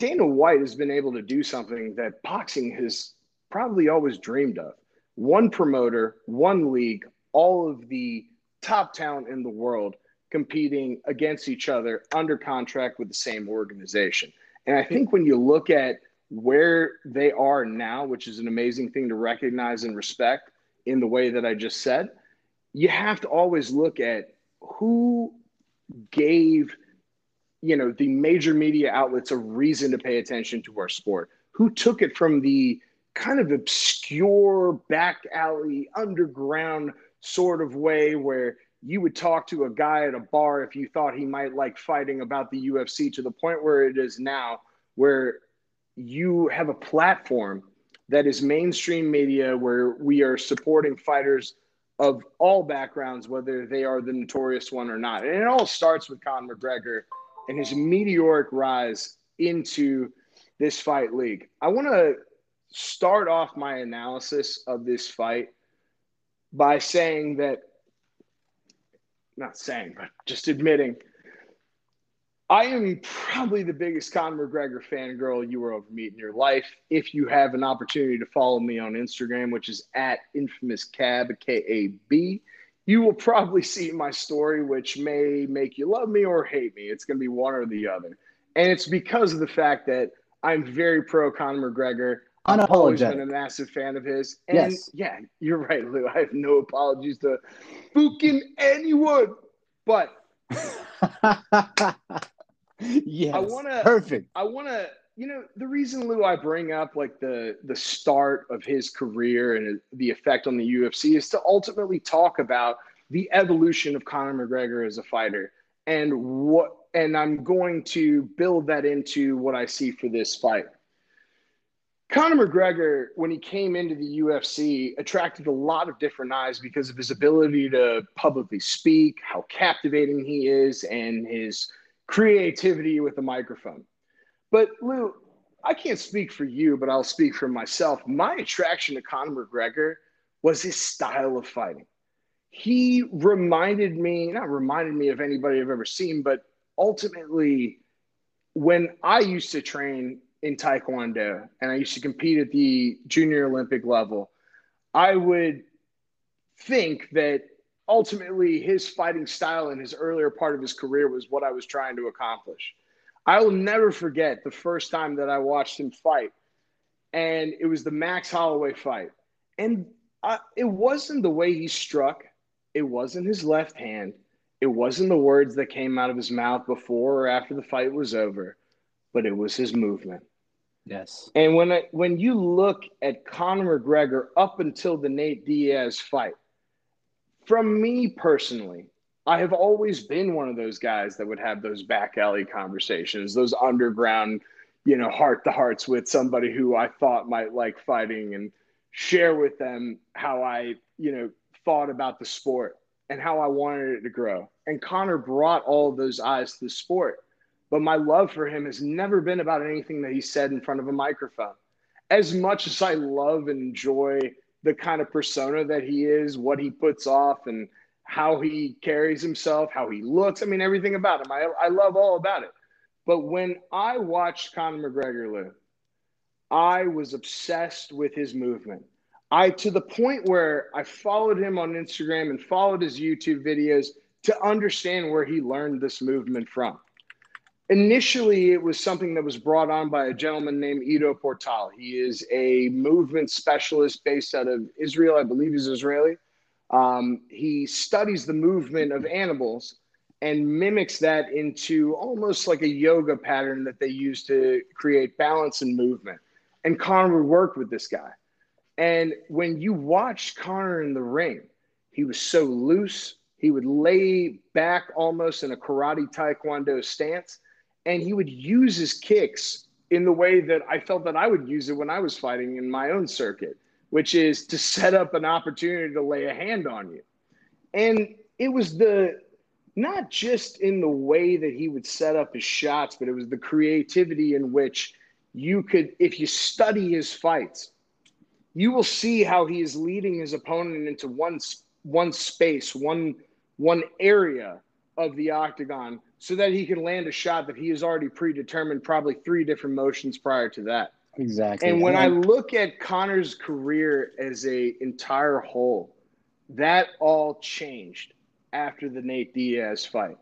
Dana White has been able to do something that boxing has probably always dreamed of. One promoter, one league, all of the top talent in the world competing against each other under contract with the same organization. And I think when you look at where they are now, which is an amazing thing to recognize and respect in the way that I just said, you have to always look at who gave – you know the major media outlets a reason to pay attention to our sport who took it from the kind of obscure back alley underground sort of way where you would talk to a guy at a bar if you thought he might like fighting about the UFC to the point where it is now where you have a platform that is mainstream media where we are supporting fighters of all backgrounds, whether they are the notorious one or not. And it all starts with Conor McGregor and his meteoric rise into this fight league. I want to start off my analysis of this fight by saying that, not saying, but just admitting I am probably the biggest Conor McGregor fangirl you will ever meet in your life. If you have an opportunity to follow me on Instagram, which is at infamous cab, K A B, you will probably see my story, which may make you love me or hate me. It's going to be one or the other. And it's because of the fact that I'm very pro Conor McGregor. I've always been a massive fan of his. And yes. yeah, you're right, Lou. I have no apologies to fucking anyone. But <laughs> yes. I want to perfect. I want to you know the reason Lou I bring up like the the start of his career and the effect on the UFC is to ultimately talk about the evolution of Conor McGregor as a fighter and what and I'm going to build that into what I see for this fight. Conor McGregor, when he came into the UFC, attracted a lot of different eyes because of his ability to publicly speak, how captivating he is, and his creativity with the microphone. But Lou, I can't speak for you, but I'll speak for myself. My attraction to Conor McGregor was his style of fighting. He reminded me, not reminded me of anybody I've ever seen, but ultimately, when I used to train in Taekwondo and I used to compete at the junior Olympic level, I would think that ultimately his fighting style in his earlier part of his career was what I was trying to accomplish. I will never forget the first time that I watched him fight, and it was the Max Holloway fight. And I, it wasn't the way he struck, it wasn't his left hand, it wasn't the words that came out of his mouth before or after the fight was over, but it was his movement. Yes. And when I, when you look at Conor McGregor up until the Nate Diaz fight, from me personally, I have always been one of those guys that would have those back alley conversations, those underground, you know, heart to hearts with somebody who I thought might like fighting and share with them how I, you know, thought about the sport and how I wanted it to grow. And Conor brought all those eyes to the sport. But my love for him has never been about anything that he said in front of a microphone. As much as I love and enjoy the kind of persona that he is, what he puts off, and how he carries himself, how he looks. I mean, everything about him. I, I love all about it. But when I watched Conor McGregor live, I was obsessed with his movement. I to the point where I followed him on Instagram and followed his YouTube videos to understand where he learned this movement from. Initially, it was something that was brought on by a gentleman named Ido Portal. He is a movement specialist based out of Israel. I believe he's Israeli. Um, he studies the movement of animals and mimics that into almost like a yoga pattern that they use to create balance and movement. And Conor worked with this guy. And when you watch Conor in the ring, he was so loose. He would lay back almost in a karate taekwondo stance and he would use his kicks in the way that I felt that I would use it when I was fighting in my own circuit, which is to set up an opportunity to lay a hand on you. And it was the not just in the way that he would set up his shots, but it was the creativity in which you could, if you study his fights, you will see how he is leading his opponent into one one space, one one area of the octagon so that he can land a shot that he has already predetermined probably three different motions prior to that. Exactly. And when I look at Conor's career as a entire whole, that all changed after the Nate Diaz fight.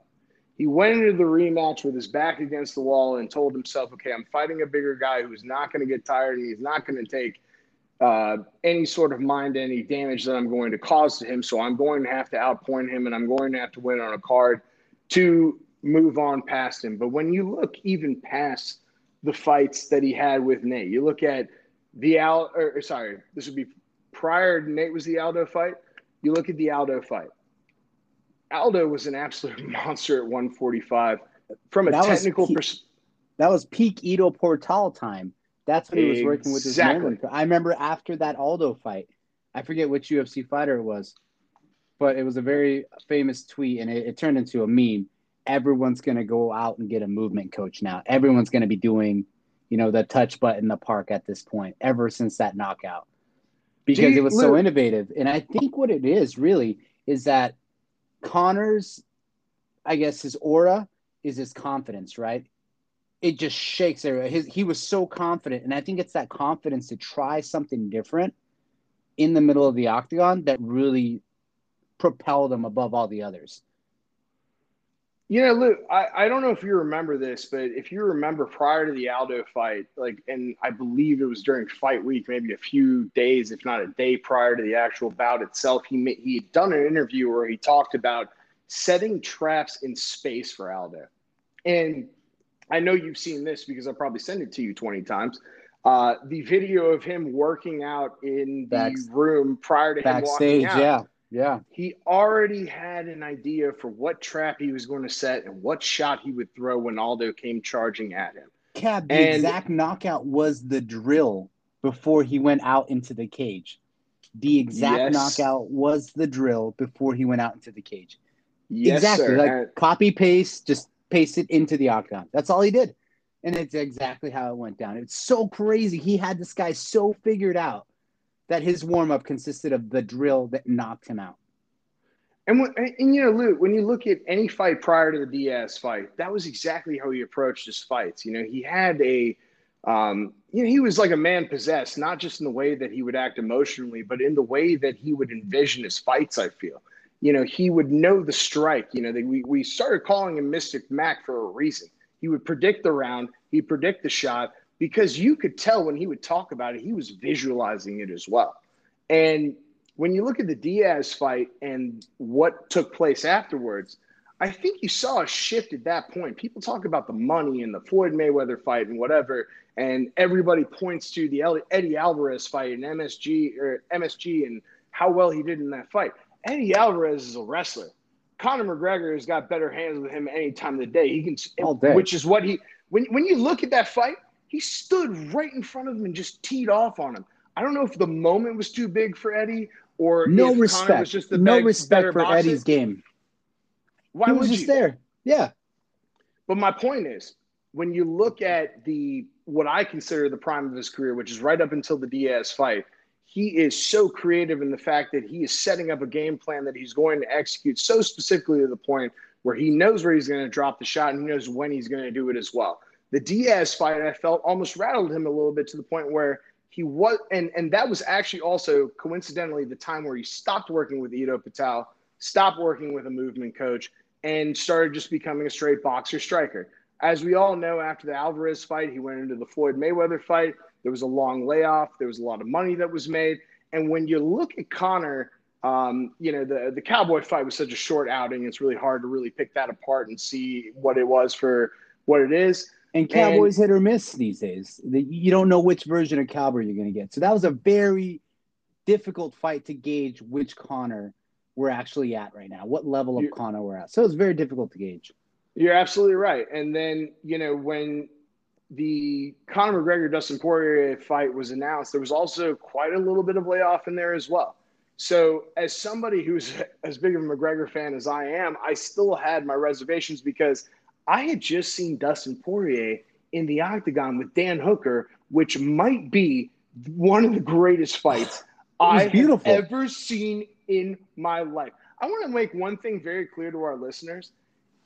He went into the rematch with his back against the wall and told himself, okay, I'm fighting a bigger guy who's not going to get tired and he's not going to take uh, any sort of mind any damage that I'm going to cause to him. So I'm going to have to outpoint him and I'm going to have to win on a card to move on past him. But when you look even past the fights that he had with Nate, you look at the Al, or sorry, this would be prior to Nate was the Aldo fight. You look at the Aldo fight. Aldo was an absolute <laughs> monster at 145 from a that technical perspective. That was peak Ido Portal time. That's when he was working with his Exactly. Nolan. I remember after that Aldo fight, I forget which UFC fighter it was, but it was a very famous tweet, and it, it turned into a meme. Everyone's gonna go out and get a movement coach now. Everyone's gonna be doing, you know, the touch button in the park at this point. Ever since that knockout, because you- it was so innovative, and I think what it is really is that Conor's, I guess, his aura is his confidence, right? It just shakes everywhere. His, he was so confident, and I think it's that confidence to try something different in the middle of the octagon that really propelled him above all the others. You know, Lou, I, I don't know if you remember this, but if you remember prior to the Aldo fight, like, and I believe it was during fight week, maybe a few days, if not a day prior to the actual bout itself, he he had done an interview where he talked about setting traps in space for Aldo. And I know you've seen this because I probably sent it to you 20 times. Uh, the video of him working out in the Back- room prior to him Backstage, walking out yeah, yeah. he already had an idea for what trap he was going to set and what shot he would throw when Aldo came charging at him. Cab, the And- exact knockout was the drill before he went out into the cage. The exact Yes. knockout was the drill before he went out into the cage. Yes, exactly. sir. Like And- copy paste, just paste it into the octagon. That's all he did. And it's exactly how it went down. It's so crazy. He had this guy so figured out that his warm up consisted of the drill that knocked him out. And, and, you know, Luke, when you look at any fight prior to the Diaz fight, that was exactly how he approached his fights. You know, he had a, um, you know, he was like a man possessed, not just in the way that he would act emotionally, but in the way that he would envision his fights. I feel, you know, he would know the strike. You know, that we we started calling him Mystic Mac for a reason. He would predict the round, he'd predict the shot because you could tell when he would talk about it, he was visualizing it as well. And when you look at the Diaz fight and what took place afterwards, I think you saw a shift at that point. People talk about the money and the Floyd Mayweather fight and whatever, and everybody points to the Eddie Alvarez fight and MSG or MSG and how well he did in that fight. Eddie Alvarez is a wrestler. Conor McGregor has got better hands with him any time of the day. He can, All day. which is what he. When when you look at that fight, he stood right in front of him and just teed off on him. I don't know if the moment was too big for Eddie or No respect. was just the no beg- respect for. Eddie's game. Why he was just you? there. Yeah. But my point is, when you look at the what I consider the prime of his career, which is right up until the Diaz fight, he is so creative in the fact that he is setting up a game plan that he's going to execute so specifically to the point where he knows where he's going to drop the shot and he knows when he's going to do it as well. The Diaz fight, I felt almost rattled him a little bit to the point where he was, and and that was actually also coincidentally the time where he stopped working with Ido Portal, stopped working with a movement coach, and started just becoming a straight boxer striker. As we all know, after the Alvarez fight, he went into the Floyd Mayweather fight. There was a long layoff. There was a lot of money that was made. And when you look at Conor, um, you know, the, the Cowboy fight was such a short outing. It's really hard to really pick that apart and see what it was for what it is. And Cowboys hit or miss these days. You don't know which version of Cowboy you're going to get. So that was a very difficult fight to gauge which Conor we're actually at right now, what level of Conor we're at. So it was very difficult to gauge. You're absolutely right. And then, you know, when the Conor McGregor Dustin Poirier fight was announced, there was also quite a little bit of layoff in there as well. So, as somebody who's <laughs> as big of a McGregor fan as I am, I still had my reservations because I had just seen Dustin Poirier in the octagon with Dan Hooker, which might be one of the greatest fights <laughs> I have ever seen in my life. I want to make one thing very clear to our listeners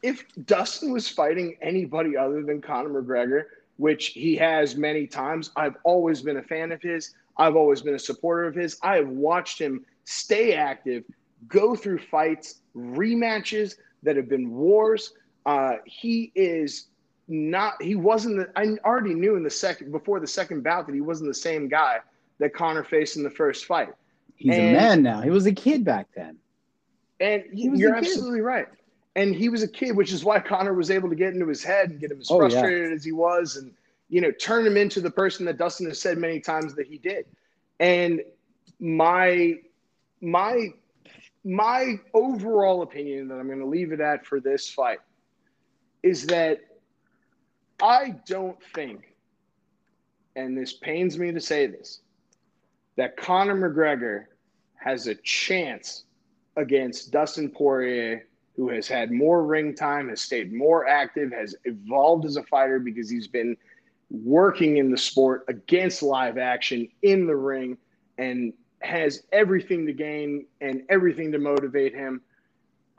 if Dustin was fighting anybody other than Conor McGregor, which he has many times, I've always been a fan of his. I've always been a supporter of his. I have watched him stay active, go through fights, rematches that have been wars. Uh, he is not. He wasn't. The, I already knew in the second before the second bout that he wasn't the same guy that Conor faced in the first fight. He's And- a man now. He was a kid back then. And He was you're absolutely right. And he was a kid, which is why Conor was able to get into his head and get him as Oh, yeah. frustrated as he was and, you know, turn him into the person that Dustin has said many times that he did. And my, my, my overall opinion that I'm going to leave it at for this fight is that I don't think and this pains me to say this, that Conor McGregor has a chance against Dustin Poirier, who has had more ring time, has stayed more active, has evolved as a fighter because he's been working in the sport against live action in the ring and has everything to gain and everything to motivate him.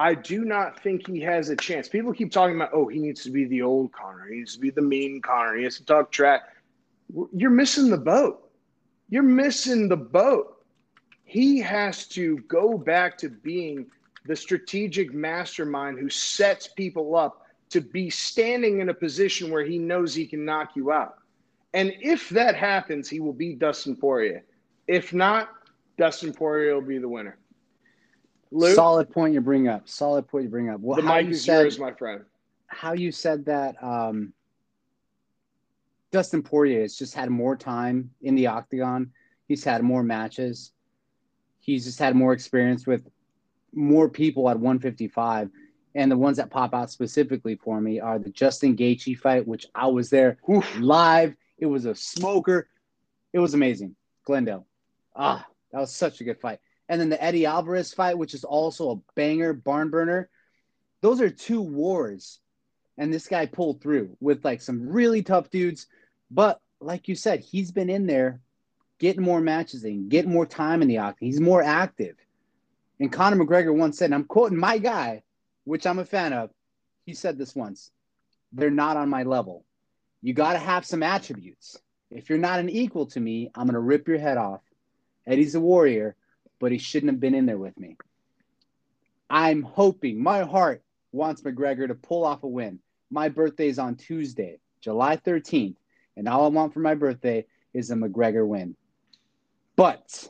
I do not think he has a chance. People keep talking about, oh, he needs to be the old Conor. He needs to be the mean Conor. He has to talk trash. You're missing the boat. You're missing the boat. He has to go back to being the strategic mastermind who sets people up to be standing in a position where he knows he can knock you out. And if that happens, he will beat Dustin Poirier. If not, Dustin Poirier will be the winner. Luke, Solid point you bring up. Solid point you bring up. Well, the mic is said, yours, my friend. How you said that um, Dustin Poirier has just had more time in the octagon. He's had more matches. He's just had more experience with more people at 155. And the ones that pop out specifically for me are the Justin Gaethje fight, which I was there Oof. live. It was a smoker. It was amazing. Glendale. Ah, that was such a good fight. And then the Eddie Alvarez fight, which is also a banger, barn burner. Those are two wars. And this guy pulled through with like some really tough dudes. But like you said, he's been in there getting more matches in, getting more time in the octagon. He's more active. And Conor McGregor once said, and I'm quoting my guy, which I'm a fan of. He said this once they're not on my level. You got to have some attributes. If you're not an equal to me, I'm going to rip your head off. Eddie's a warrior, but he shouldn't have been in there with me. I'm hoping, my heart wants McGregor to pull off a win. My birthday is on Tuesday, July 13th, and all I want for my birthday is a McGregor win. But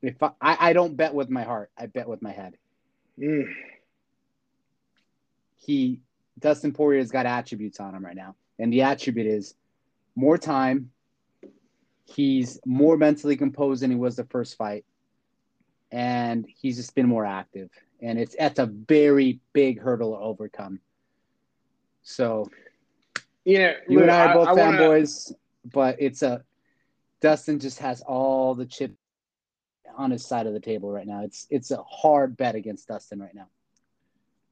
if I, I, don't bet with my heart, I bet with my head. Mm. He Dustin Poirier's got attributes on him right now, and the attribute is more time, He's more mentally composed than he was the first fight, and he's just been more active. And it's that's a very big hurdle to overcome. So, you know, you and I are both I, I fanboys, wanna... but it's a Dustin just has all the chip on his side of the table right now. It's it's a hard bet against Dustin right now.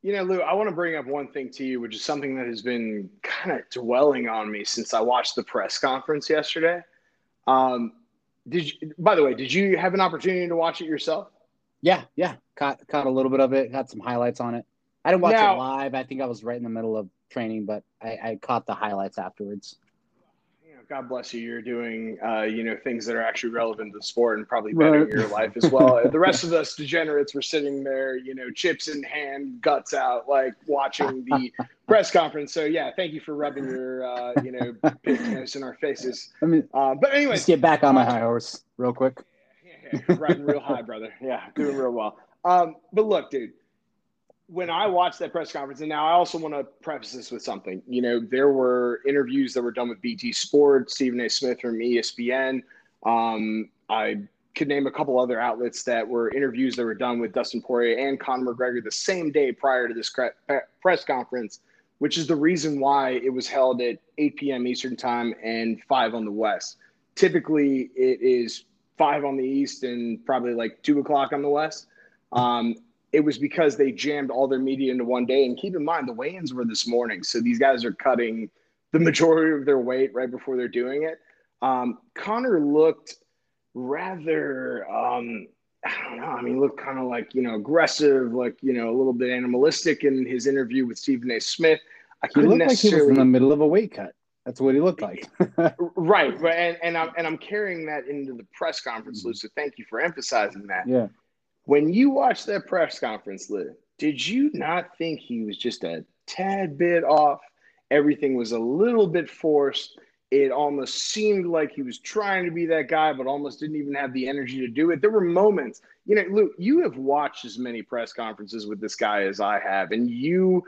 You know, Lou, I want to bring up one thing to you, which is something that has been kind of dwelling on me since I watched the press conference yesterday. Um, did you, by the way, did you have an opportunity to watch it yourself? Yeah, yeah, caught caught a little bit of it. got some highlights on it. I didn't watch now, it live. I think I was right in the middle of training, but I, I caught the highlights afterwards. God bless you. You're doing, uh, you know, things that are actually relevant to the sport and probably bettering right. your life as well. <laughs> the rest of us degenerates were sitting there, you know, chips in hand, guts out, like watching the <laughs> press conference. So yeah, thank you for rubbing your, uh, you know, nose in our faces. <laughs> I mean, uh, but anyway, just get back on my high horse real quick. Yeah, yeah, riding real high, brother. Yeah, doing real well. Um, but look, dude when I watched that press conference, and now I also want to preface this with something. You know, there were interviews that were done with BT Sports, Stephen A. Smith from ESPN. Um, I could name a couple other outlets that were interviews that were done with Dustin Poirier and Conor McGregor the same day prior to this press conference, which is the reason why it was held at 8 p.m. Eastern Time and 5 on the West. Typically, it is 5 on the East and probably like 2 o'clock on the West. Um, it was because they jammed all their media into one day. And keep in mind, the weigh-ins were this morning, so these guys are cutting the majority of their weight right before they're doing it. Um, Conor looked rather, um, I don't know. I mean, looked kind of like you know aggressive, like you know a little bit animalistic in his interview with Stephen A. Smith. I couldn't he looked necessarily... like he was in the middle of a weight cut. That's what he looked like. <laughs> right, right, and, and I'm and I'm carrying that into the press conference, Lou. So thank you for emphasizing that. Yeah. When you watched that press conference, Lou, did you not think he was just a tad bit off? Everything was a little bit forced. It almost seemed like he was trying to be that guy, but almost didn't even have the energy to do it. There were moments, you know, Luke, you have watched as many press conferences with this guy as I have. And you,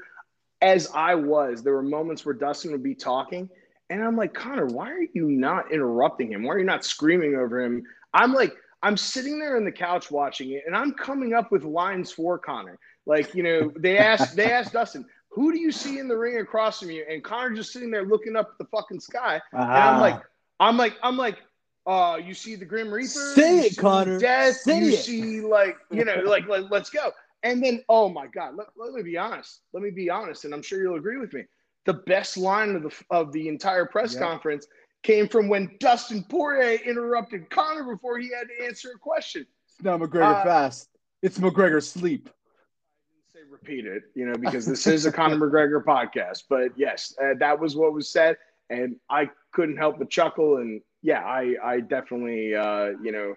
as I was, there were moments where Dustin would be talking. And I'm like, Conor, why are you not interrupting him? Why are you not screaming over him? I'm like, I'm sitting there on the couch watching it, and I'm coming up with lines for Conor. Like, you know, they asked they asked Dustin, who do you see in the ring across from you? And Conor just sitting there looking up at the fucking sky. Uh-huh. And I'm like, I'm like, I'm like, uh, you see the Grim Reaper. Say it, Conor. Death. Say you it. see, like, you know, like, like, let's go. And then, oh my God, let, let me be honest. Let me be honest, and I'm sure you'll agree with me. The best line of the of the entire press Yeah. conference came from when Dustin Poirier interrupted Conor before he had to answer a question. It's not McGregor Uh, fast. It's McGregor sleep. I didn't say repeat it, you know, because this is a Conor McGregor podcast. But yes, uh, that was what was said, and I couldn't help but chuckle. And yeah, I I definitely uh, you know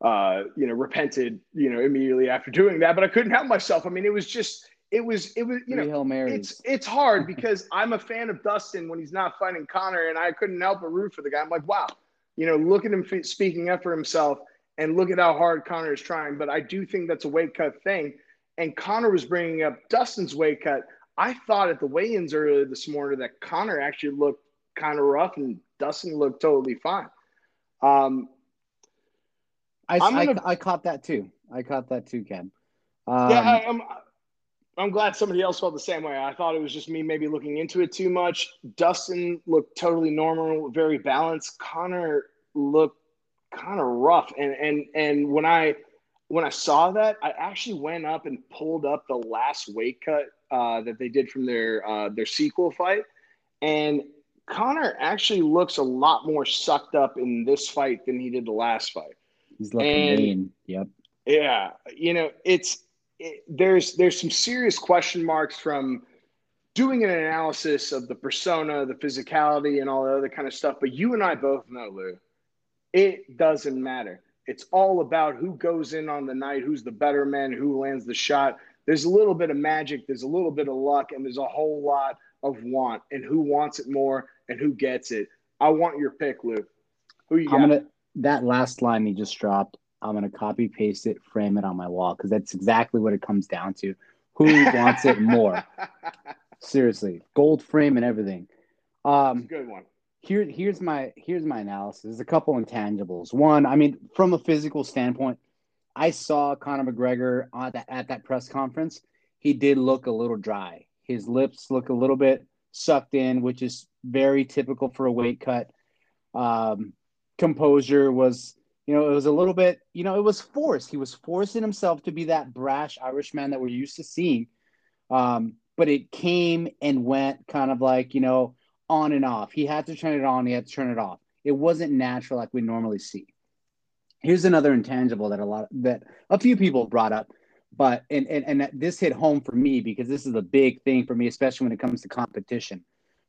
uh, you know repented you know immediately after doing that, but I couldn't help myself. I mean, it was just it was it was you Three know. It's it's hard because <laughs> I'm a fan of Dustin when he's not fighting Conor, and I couldn't help but root for the guy. I'm like, wow, you know, look at him speaking up for himself, and look at how hard Conor is trying. But I do think that's a weight cut thing and Conor was bringing up Dustin's weight cut. I thought at the weigh-ins earlier this morning that Conor actually looked kind of rough and Dustin looked totally fine. Um, I, I'm I, gonna- I caught that too. I caught that too, Ken. Um, yeah, I, I'm. Glad somebody else felt the same way. I thought it was just me maybe looking into it too much. Dustin looked totally normal, very balanced. Conor looked kind of rough, and and and when I when I saw that, I actually went up and pulled up the last weight cut uh, that they did from their uh, their sequel fight, and Conor actually looks a lot more sucked up in this fight than he did the last fight. he's looking lean. Yep. Yeah, you know, it's it, there's there's some serious question marks from doing an analysis of the persona, the physicality, and all the other kind of stuff. But you and I both know, Lou, it doesn't matter. It's all about who goes in on the night, who's the better man, who lands the shot. There's a little bit of magic, there's a little bit of luck, and there's a whole lot of want, and who wants it more and who gets it. I want your pick, Lou. Who you got? I'm gonna that last line he just dropped. I'm gonna copy paste it, frame it on my wall because that's exactly what it comes down to. Who wants it more? <laughs> Seriously, gold frame and everything. Um, Good one. here here's my here's my analysis. There's a couple intangibles. One, I mean, from a physical standpoint, I saw Conor McGregor at that, at that press conference. He did look a little dry. His lips look a little bit sucked in, which is very typical for a weight cut. Um, composure was, you know, it was a little bit, you know, it was forced. He was forcing himself to be that brash Irishman that we're used to seeing. Um, but it came and went kind of like, you know, on and off. He had to turn it on, he had to turn it off. It wasn't natural like we normally see. Here's another intangible that a lot that a few people brought up, but and and, and this hit home for me because this is a big thing for me, especially when it comes to competition.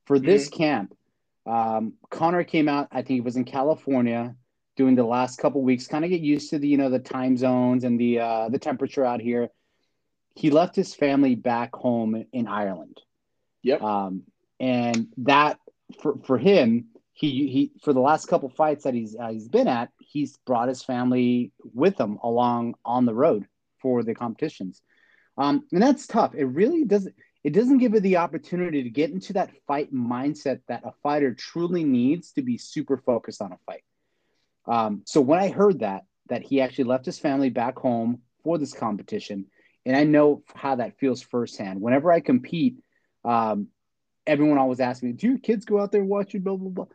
For this camp, um, Conor came out. I think it was in California doing the last couple weeks, kind of get used to the you know the time zones and the uh, the temperature out here. He left his family back home in Ireland. Yep. Um, and that for, for him, he he for the last couple fights that he's uh, he's been at, he's brought his family with him along on the road for the competitions, um, and that's tough. It really doesn't it doesn't give it the opportunity to get into that fight mindset that a fighter truly needs to be super focused on a fight. Um, so when I heard that that he actually left his family back home for this competition, and I know how that feels firsthand. Whenever I compete, um, everyone always asks me, "Do your kids go out there and watch you?" Blah blah blah.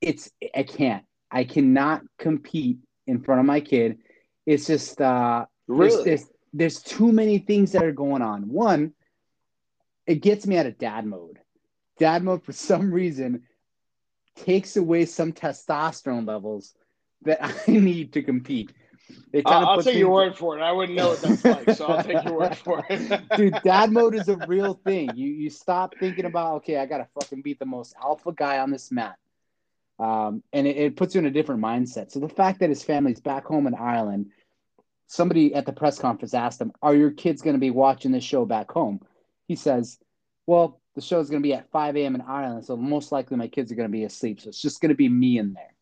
It's I can't. I cannot compete in front of my kid. It's just uh, there's, Really? there's there's too many things that are going on. One, it gets me out of dad mode. Dad mode for <laughs> some reason takes away some testosterone levels that <laughs> I need to compete. It kinda I'll, I'll take your into- word for it. I wouldn't know what that's like, so I'll take your word for it. <laughs> dude dad mode is a real <laughs> thing you you stop thinking about okay i gotta fucking beat the most alpha guy on this mat um, and it, it puts you in a different mindset so the fact that his family's back home in ireland somebody at the press conference asked him are your kids going to be watching this show back home he says well the show is going to be at 5 a.m in ireland so most likely my kids are going to be asleep so it's just going to be me in there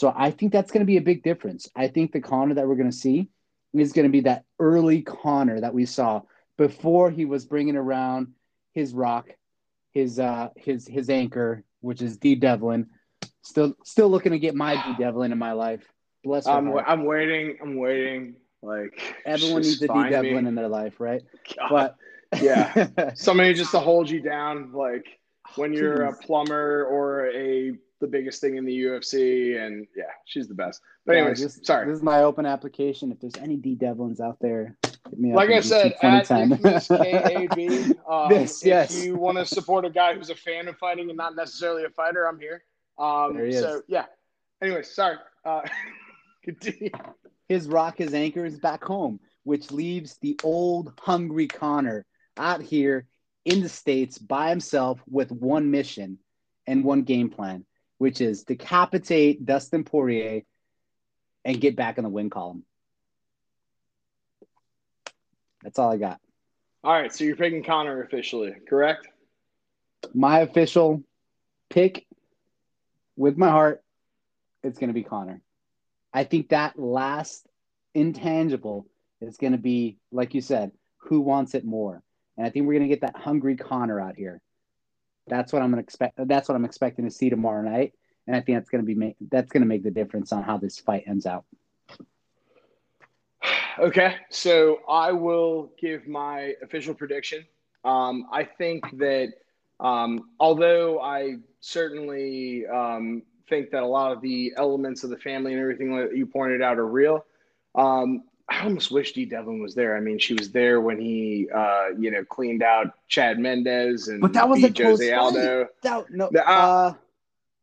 so i think that's going to be a big difference i think the conor that we're going to see is going to be that early conor that we saw before he was bringing around his rock, his uh his his anchor, which is Dee Devlin. Still still looking to get my Dee Devlin in my life. Bless her I'm, heart. I'm waiting. I'm waiting. Like Everyone needs a Dee Devlin me. in their life, right? God. But <laughs> Yeah. <laughs> somebody just to hold you down, like when you're a plumber or a the biggest thing in the UFC, and yeah, she's the best. But anyways, Yeah, this, sorry. This is my open application. If there's any Dee Devlins out there, hit me like I said, at 2010. <laughs> KAB. Um, This, if you want to support a guy who's a fan of fighting and not necessarily a fighter, I'm here. Um, There he so is. yeah. Anyways, sorry. Uh, <laughs> continue. his rock, his anchor is back home, which leaves the old hungry Conor out here in the States by himself with one mission and one game plan, which is decapitate Dustin Poirier and get back in the win column. That's all I got. All right, so you're picking Conor officially, correct? My official pick with my heart, it's going to be Conor. I think that last intangible is going to be, like you said, who wants it more? And I think we're going to get that hungry Connor out here. That's what I'm to expect. That's what I'm expecting to see tomorrow night. And I think that's going to be ma- that's to make the difference on how this fight ends out. <sighs> Okay, so I will give my official prediction. Um, I think that um, although I certainly um, think that a lot of the elements of the family and everything that you pointed out are real, um, I almost wish Dee Devlin was there. I mean, she was there when he, uh, you know, cleaned out Chad Mendes and But that was beat a Jose fight. Aldo. That, no, The- uh, uh,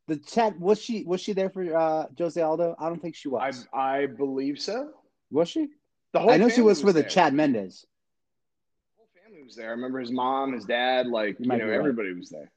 the chat was she was she there for uh, Jose Aldo? I don't think she was. I believe so. was she? The whole I know she family was for the. Chad Mendes. whole family was there. I remember his mom, his dad, like You you, know, be right. everybody was there.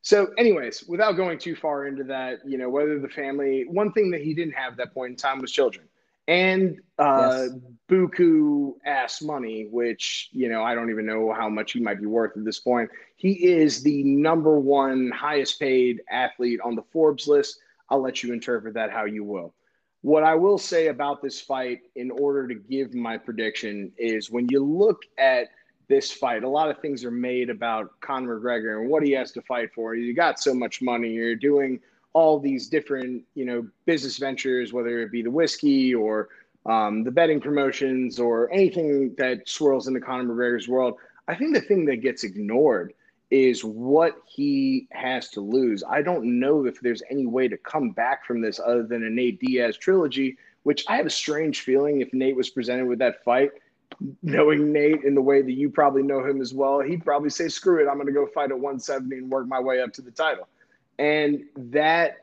So, anyways, without going too far into that, you know, whether the family, one thing that he didn't have at that point in time was children and uh, Yes. buku ass money, which you know I don't even know how much he might be worth at this point. He is the number one highest paid athlete on the Forbes list. I'll let you interpret that how you will. What I will say about this fight, in order to give my prediction, is when you look at this fight, a lot of things are made about Conor McGregor and what he has to fight for. You got so much money, you're doing all these different, you know, business ventures, whether it be the whiskey or um, the betting promotions or anything that swirls into Conor McGregor's world. I think the thing that gets ignored is what he has to lose. I don't know if there's any way to come back from this other than a Nate Diaz trilogy, which I have a strange feeling if Nate was presented with that fight, knowing Nate in the way that you probably know him as well, he'd probably say, screw it, I'm going to go fight at 170 and work my way up to the title. And that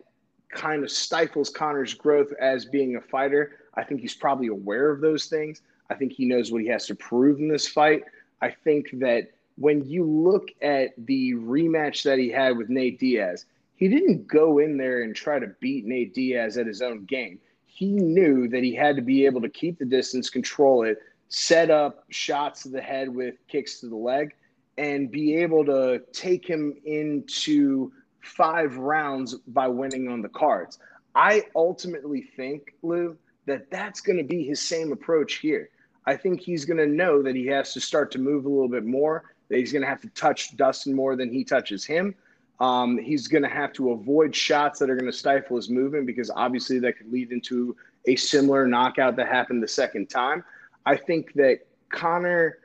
kind of stifles Conor's growth as being a fighter. I think he's probably aware of those things. I think he knows what he has to prove in this fight. I think that when you look at the rematch that he had with Nate Diaz, he didn't go in there and try to beat Nate Diaz at his own game. He knew that he had to be able to keep the distance, control it, set up shots to the head with kicks to the leg, and be able to take him into five rounds by winning on the cards. I ultimately think, Lou, that that's going to be his same approach here. I think he's going to know that he has to start to move a little bit more, that he's going to have to touch Dustin more than he touches him. Um, he's going to have to avoid shots that are going to stifle his movement because obviously that could lead into a similar knockout that happened the second time. I think that Conor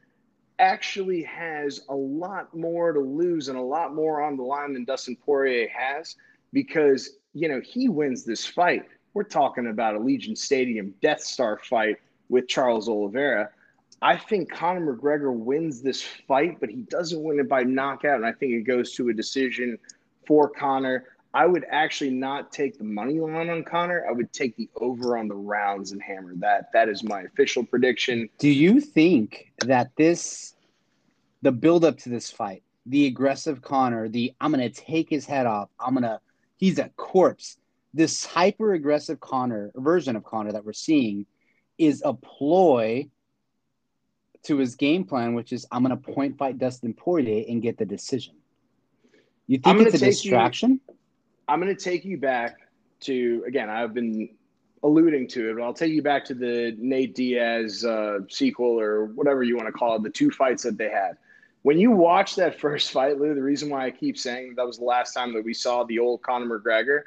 actually has a lot more to lose and a lot more on the line than Dustin Poirier has because, you know, he wins this fight. We're talking about a Legion Stadium Death Star fight with Charles Oliveira. I think Conor McGregor wins this fight, but he doesn't win it by knockout. And I think it goes to a decision for Conor. I would actually not take the money line on Conor. I would take the over on the rounds and hammer that. That is my official prediction. Do you think that this, the build up to this fight, the aggressive Conor, the I'm gonna take his head off, I'm gonna, he's a corpse. This hyper aggressive Conor version of Conor that we're seeing is a ploy to his game plan, which is I'm gonna point fight Dustin Poirier and get the decision. You think it's a take you- distraction? I'm going to take you back to again. I've been alluding to it, but I'll take you back to the Nate Diaz uh, sequel or whatever you want to call it. The two fights that they had. When you watch that <laughs> first fight, Lou, the reason why I keep saying that was the last time that we saw the old Conor McGregor.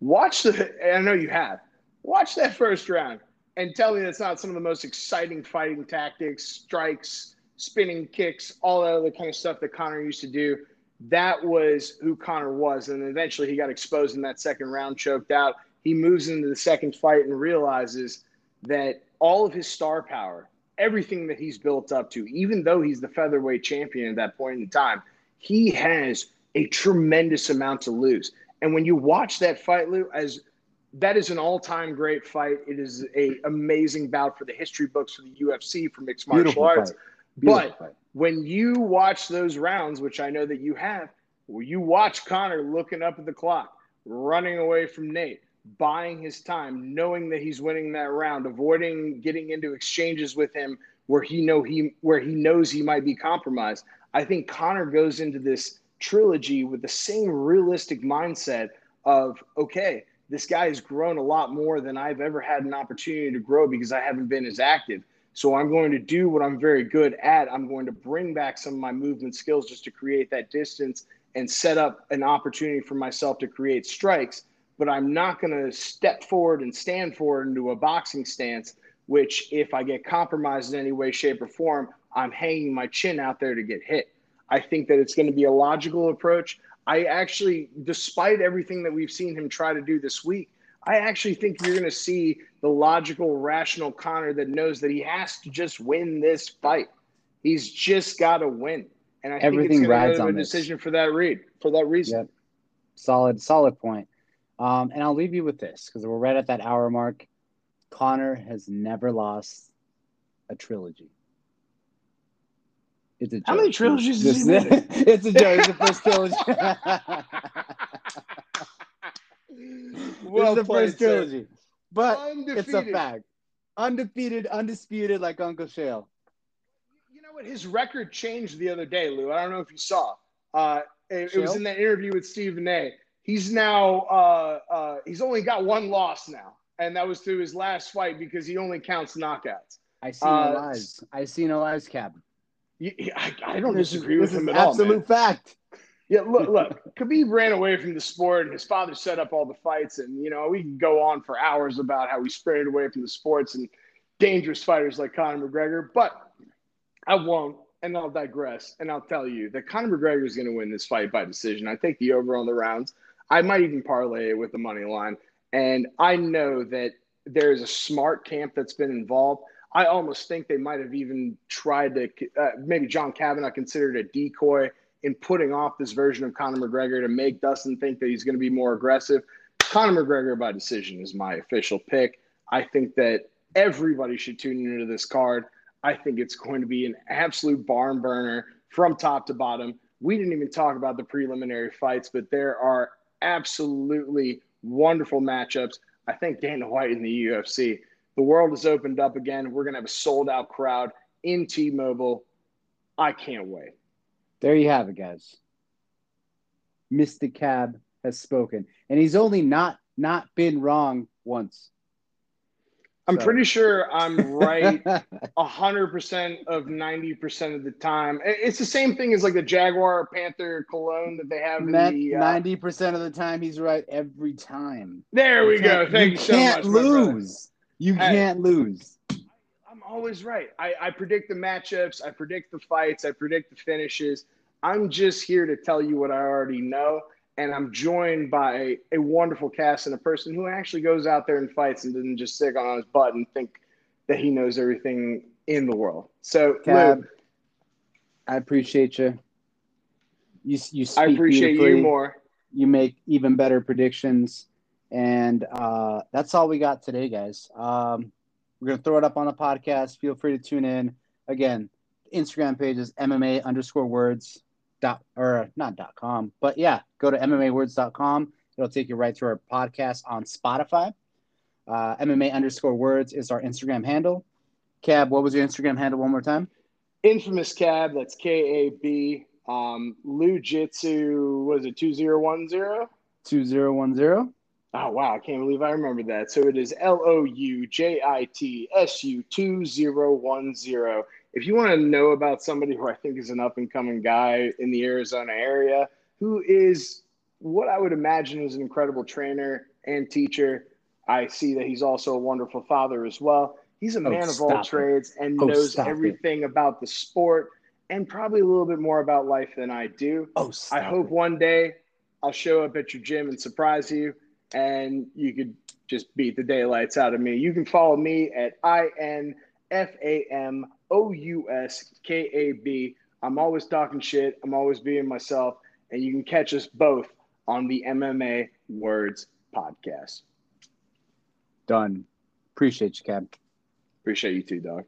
Watch the. I know you have. Watch that first round and tell me that's not some of the most exciting fighting tactics, strikes, spinning kicks, all that other kind of stuff that Conor used to do that was who Conor was. And eventually he got exposed in that second round, choked out. He moves into the second fight and realizes that all of his star power, everything that he's built up to, even though he's the featherweight champion at that point in time, he has a tremendous amount to lose. And when you watch that fight, Lou, as that is an all-time great fight. It is a amazing bout for the history books for the UFC for mixed martial Beautiful arts. But fight. When you watch those rounds, which I know that you have, you watch Conor looking up at the clock, running away from Nate, buying his time, knowing that he's winning that round, avoiding getting into exchanges with him where he know he where he knows he might be compromised. I think Conor goes into this trilogy with the same realistic mindset of okay, this guy has grown a lot more than I've ever had an opportunity to grow because I haven't been as active. So I'm going to do what I'm very good at. I'm going to bring back some of my movement skills just to create that distance and set up an opportunity for myself to create strikes. But I'm not going to step forward and stand forward into a boxing stance, which if I get compromised in any way, shape, or form, I'm hanging my chin out there to get hit. I think that it's going to be a logical approach. I actually, despite everything that we've seen him try to do this week, I actually think you're going to see the logical, rational Conor that knows that he has to just win this fight. He's just got to win, and I Everything think it's going rides to go to on a this. decision for that read for that reason. Yep. Solid, solid point. Um, and I'll leave you with this because we're right at that hour mark. Conor has never lost a trilogy. It's a joke. How many trilogies he This- <laughs> It's a joke. It's the first trilogy. <laughs> Well it's the first sir. trilogy. But Undefeated. it's a fact. Undefeated, undisputed, like Uncle Shale. You know what? His record changed the other day, Lou. I don't know if you saw. Uh, it, it was in that interview with Stephen A. He's now uh, uh, he's only got one loss now, and that was through his last fight because he only counts knockouts. I see Uh, no lies. I see no lies, Cap. I, I don't disagree with him at all. absolute fact. Yeah, look, <laughs> look. Khabib ran away from the sport, and his father set up all the fights. And you know, we can go on for hours about how he sprinted away from the sports and dangerous fighters like Conor McGregor. But I won't, and I'll digress, and I'll tell you that Conor McGregor is going to win this fight by decision. I take the over on the rounds. I might even parlay it with the money line, and I know that there is a smart camp that's been involved. I almost think they might have even tried to, uh, maybe John Kavanagh considered a decoy in putting off this version of Conor McGregor to make Dustin think that he's going to be more aggressive. Conor McGregor by decision is my official pick. I think that everybody should tune into this card. I think it's going to be an absolute barn burner from top to bottom. We didn't even talk about the preliminary fights, but there are absolutely wonderful matchups. I think Dana White in the UFC. The world has opened up again. We're going to have a sold out crowd in T Mobile. I can't wait. There you have it, guys. Mr. Cab has spoken, and he's only not not been wrong once. I'm So- pretty sure I'm right <laughs> 100% of 90% of the time. It's the same thing as like the Jaguar Panther cologne that they have in the. Uh, Ninety percent of the time, he's right every time. there we go. Thank you, so can't much. lose. You Hey. can't lose. I'm always right. I, I predict the matchups, I predict the fights, I predict the finishes. I'm just here to tell you what I already know. And I'm joined by a wonderful cast and a person who actually goes out there and fights and doesn't just sit on his butt and think that he knows everything in the world. So, Cab, I appreciate you. You you I appreciate you more. You make even better predictions, and uh, that's all we got today, guys. Um, we're gonna throw it up on the podcast. Feel free to tune in. Again, Instagram page is MMA underscore words dot or not dot com, but yeah, go to MMAwords.com. It'll take you right to our podcast on Spotify. Uh, MMA underscore words is our Instagram handle. Cab, what was your Instagram handle one more time? Infamous Cab, that's K A B. Um, Lou Jitsu, was it 2010? 2010. Oh wow, I can't believe I remember that. So it is L O U J I T S U two zero one zero. If you want to know about somebody who I think is an up and coming guy in the Arizona area, who is what I would imagine is an incredible trainer and teacher, I see that he's also a wonderful father as well. He's a Oh, man of all it. trades and Oh, knows stop it. everything about the sport and probably a little bit more about life than I do. Oh, I hope it. one day I'll show up at your gym and surprise you, and you could just beat the daylights out of me. You can follow me at I N F A M O U S K A B. I'm always talking shit. I'm always being myself, and you can catch us both on the MMA Words podcast. Done. Appreciate you, Cab. Appreciate you too, dog.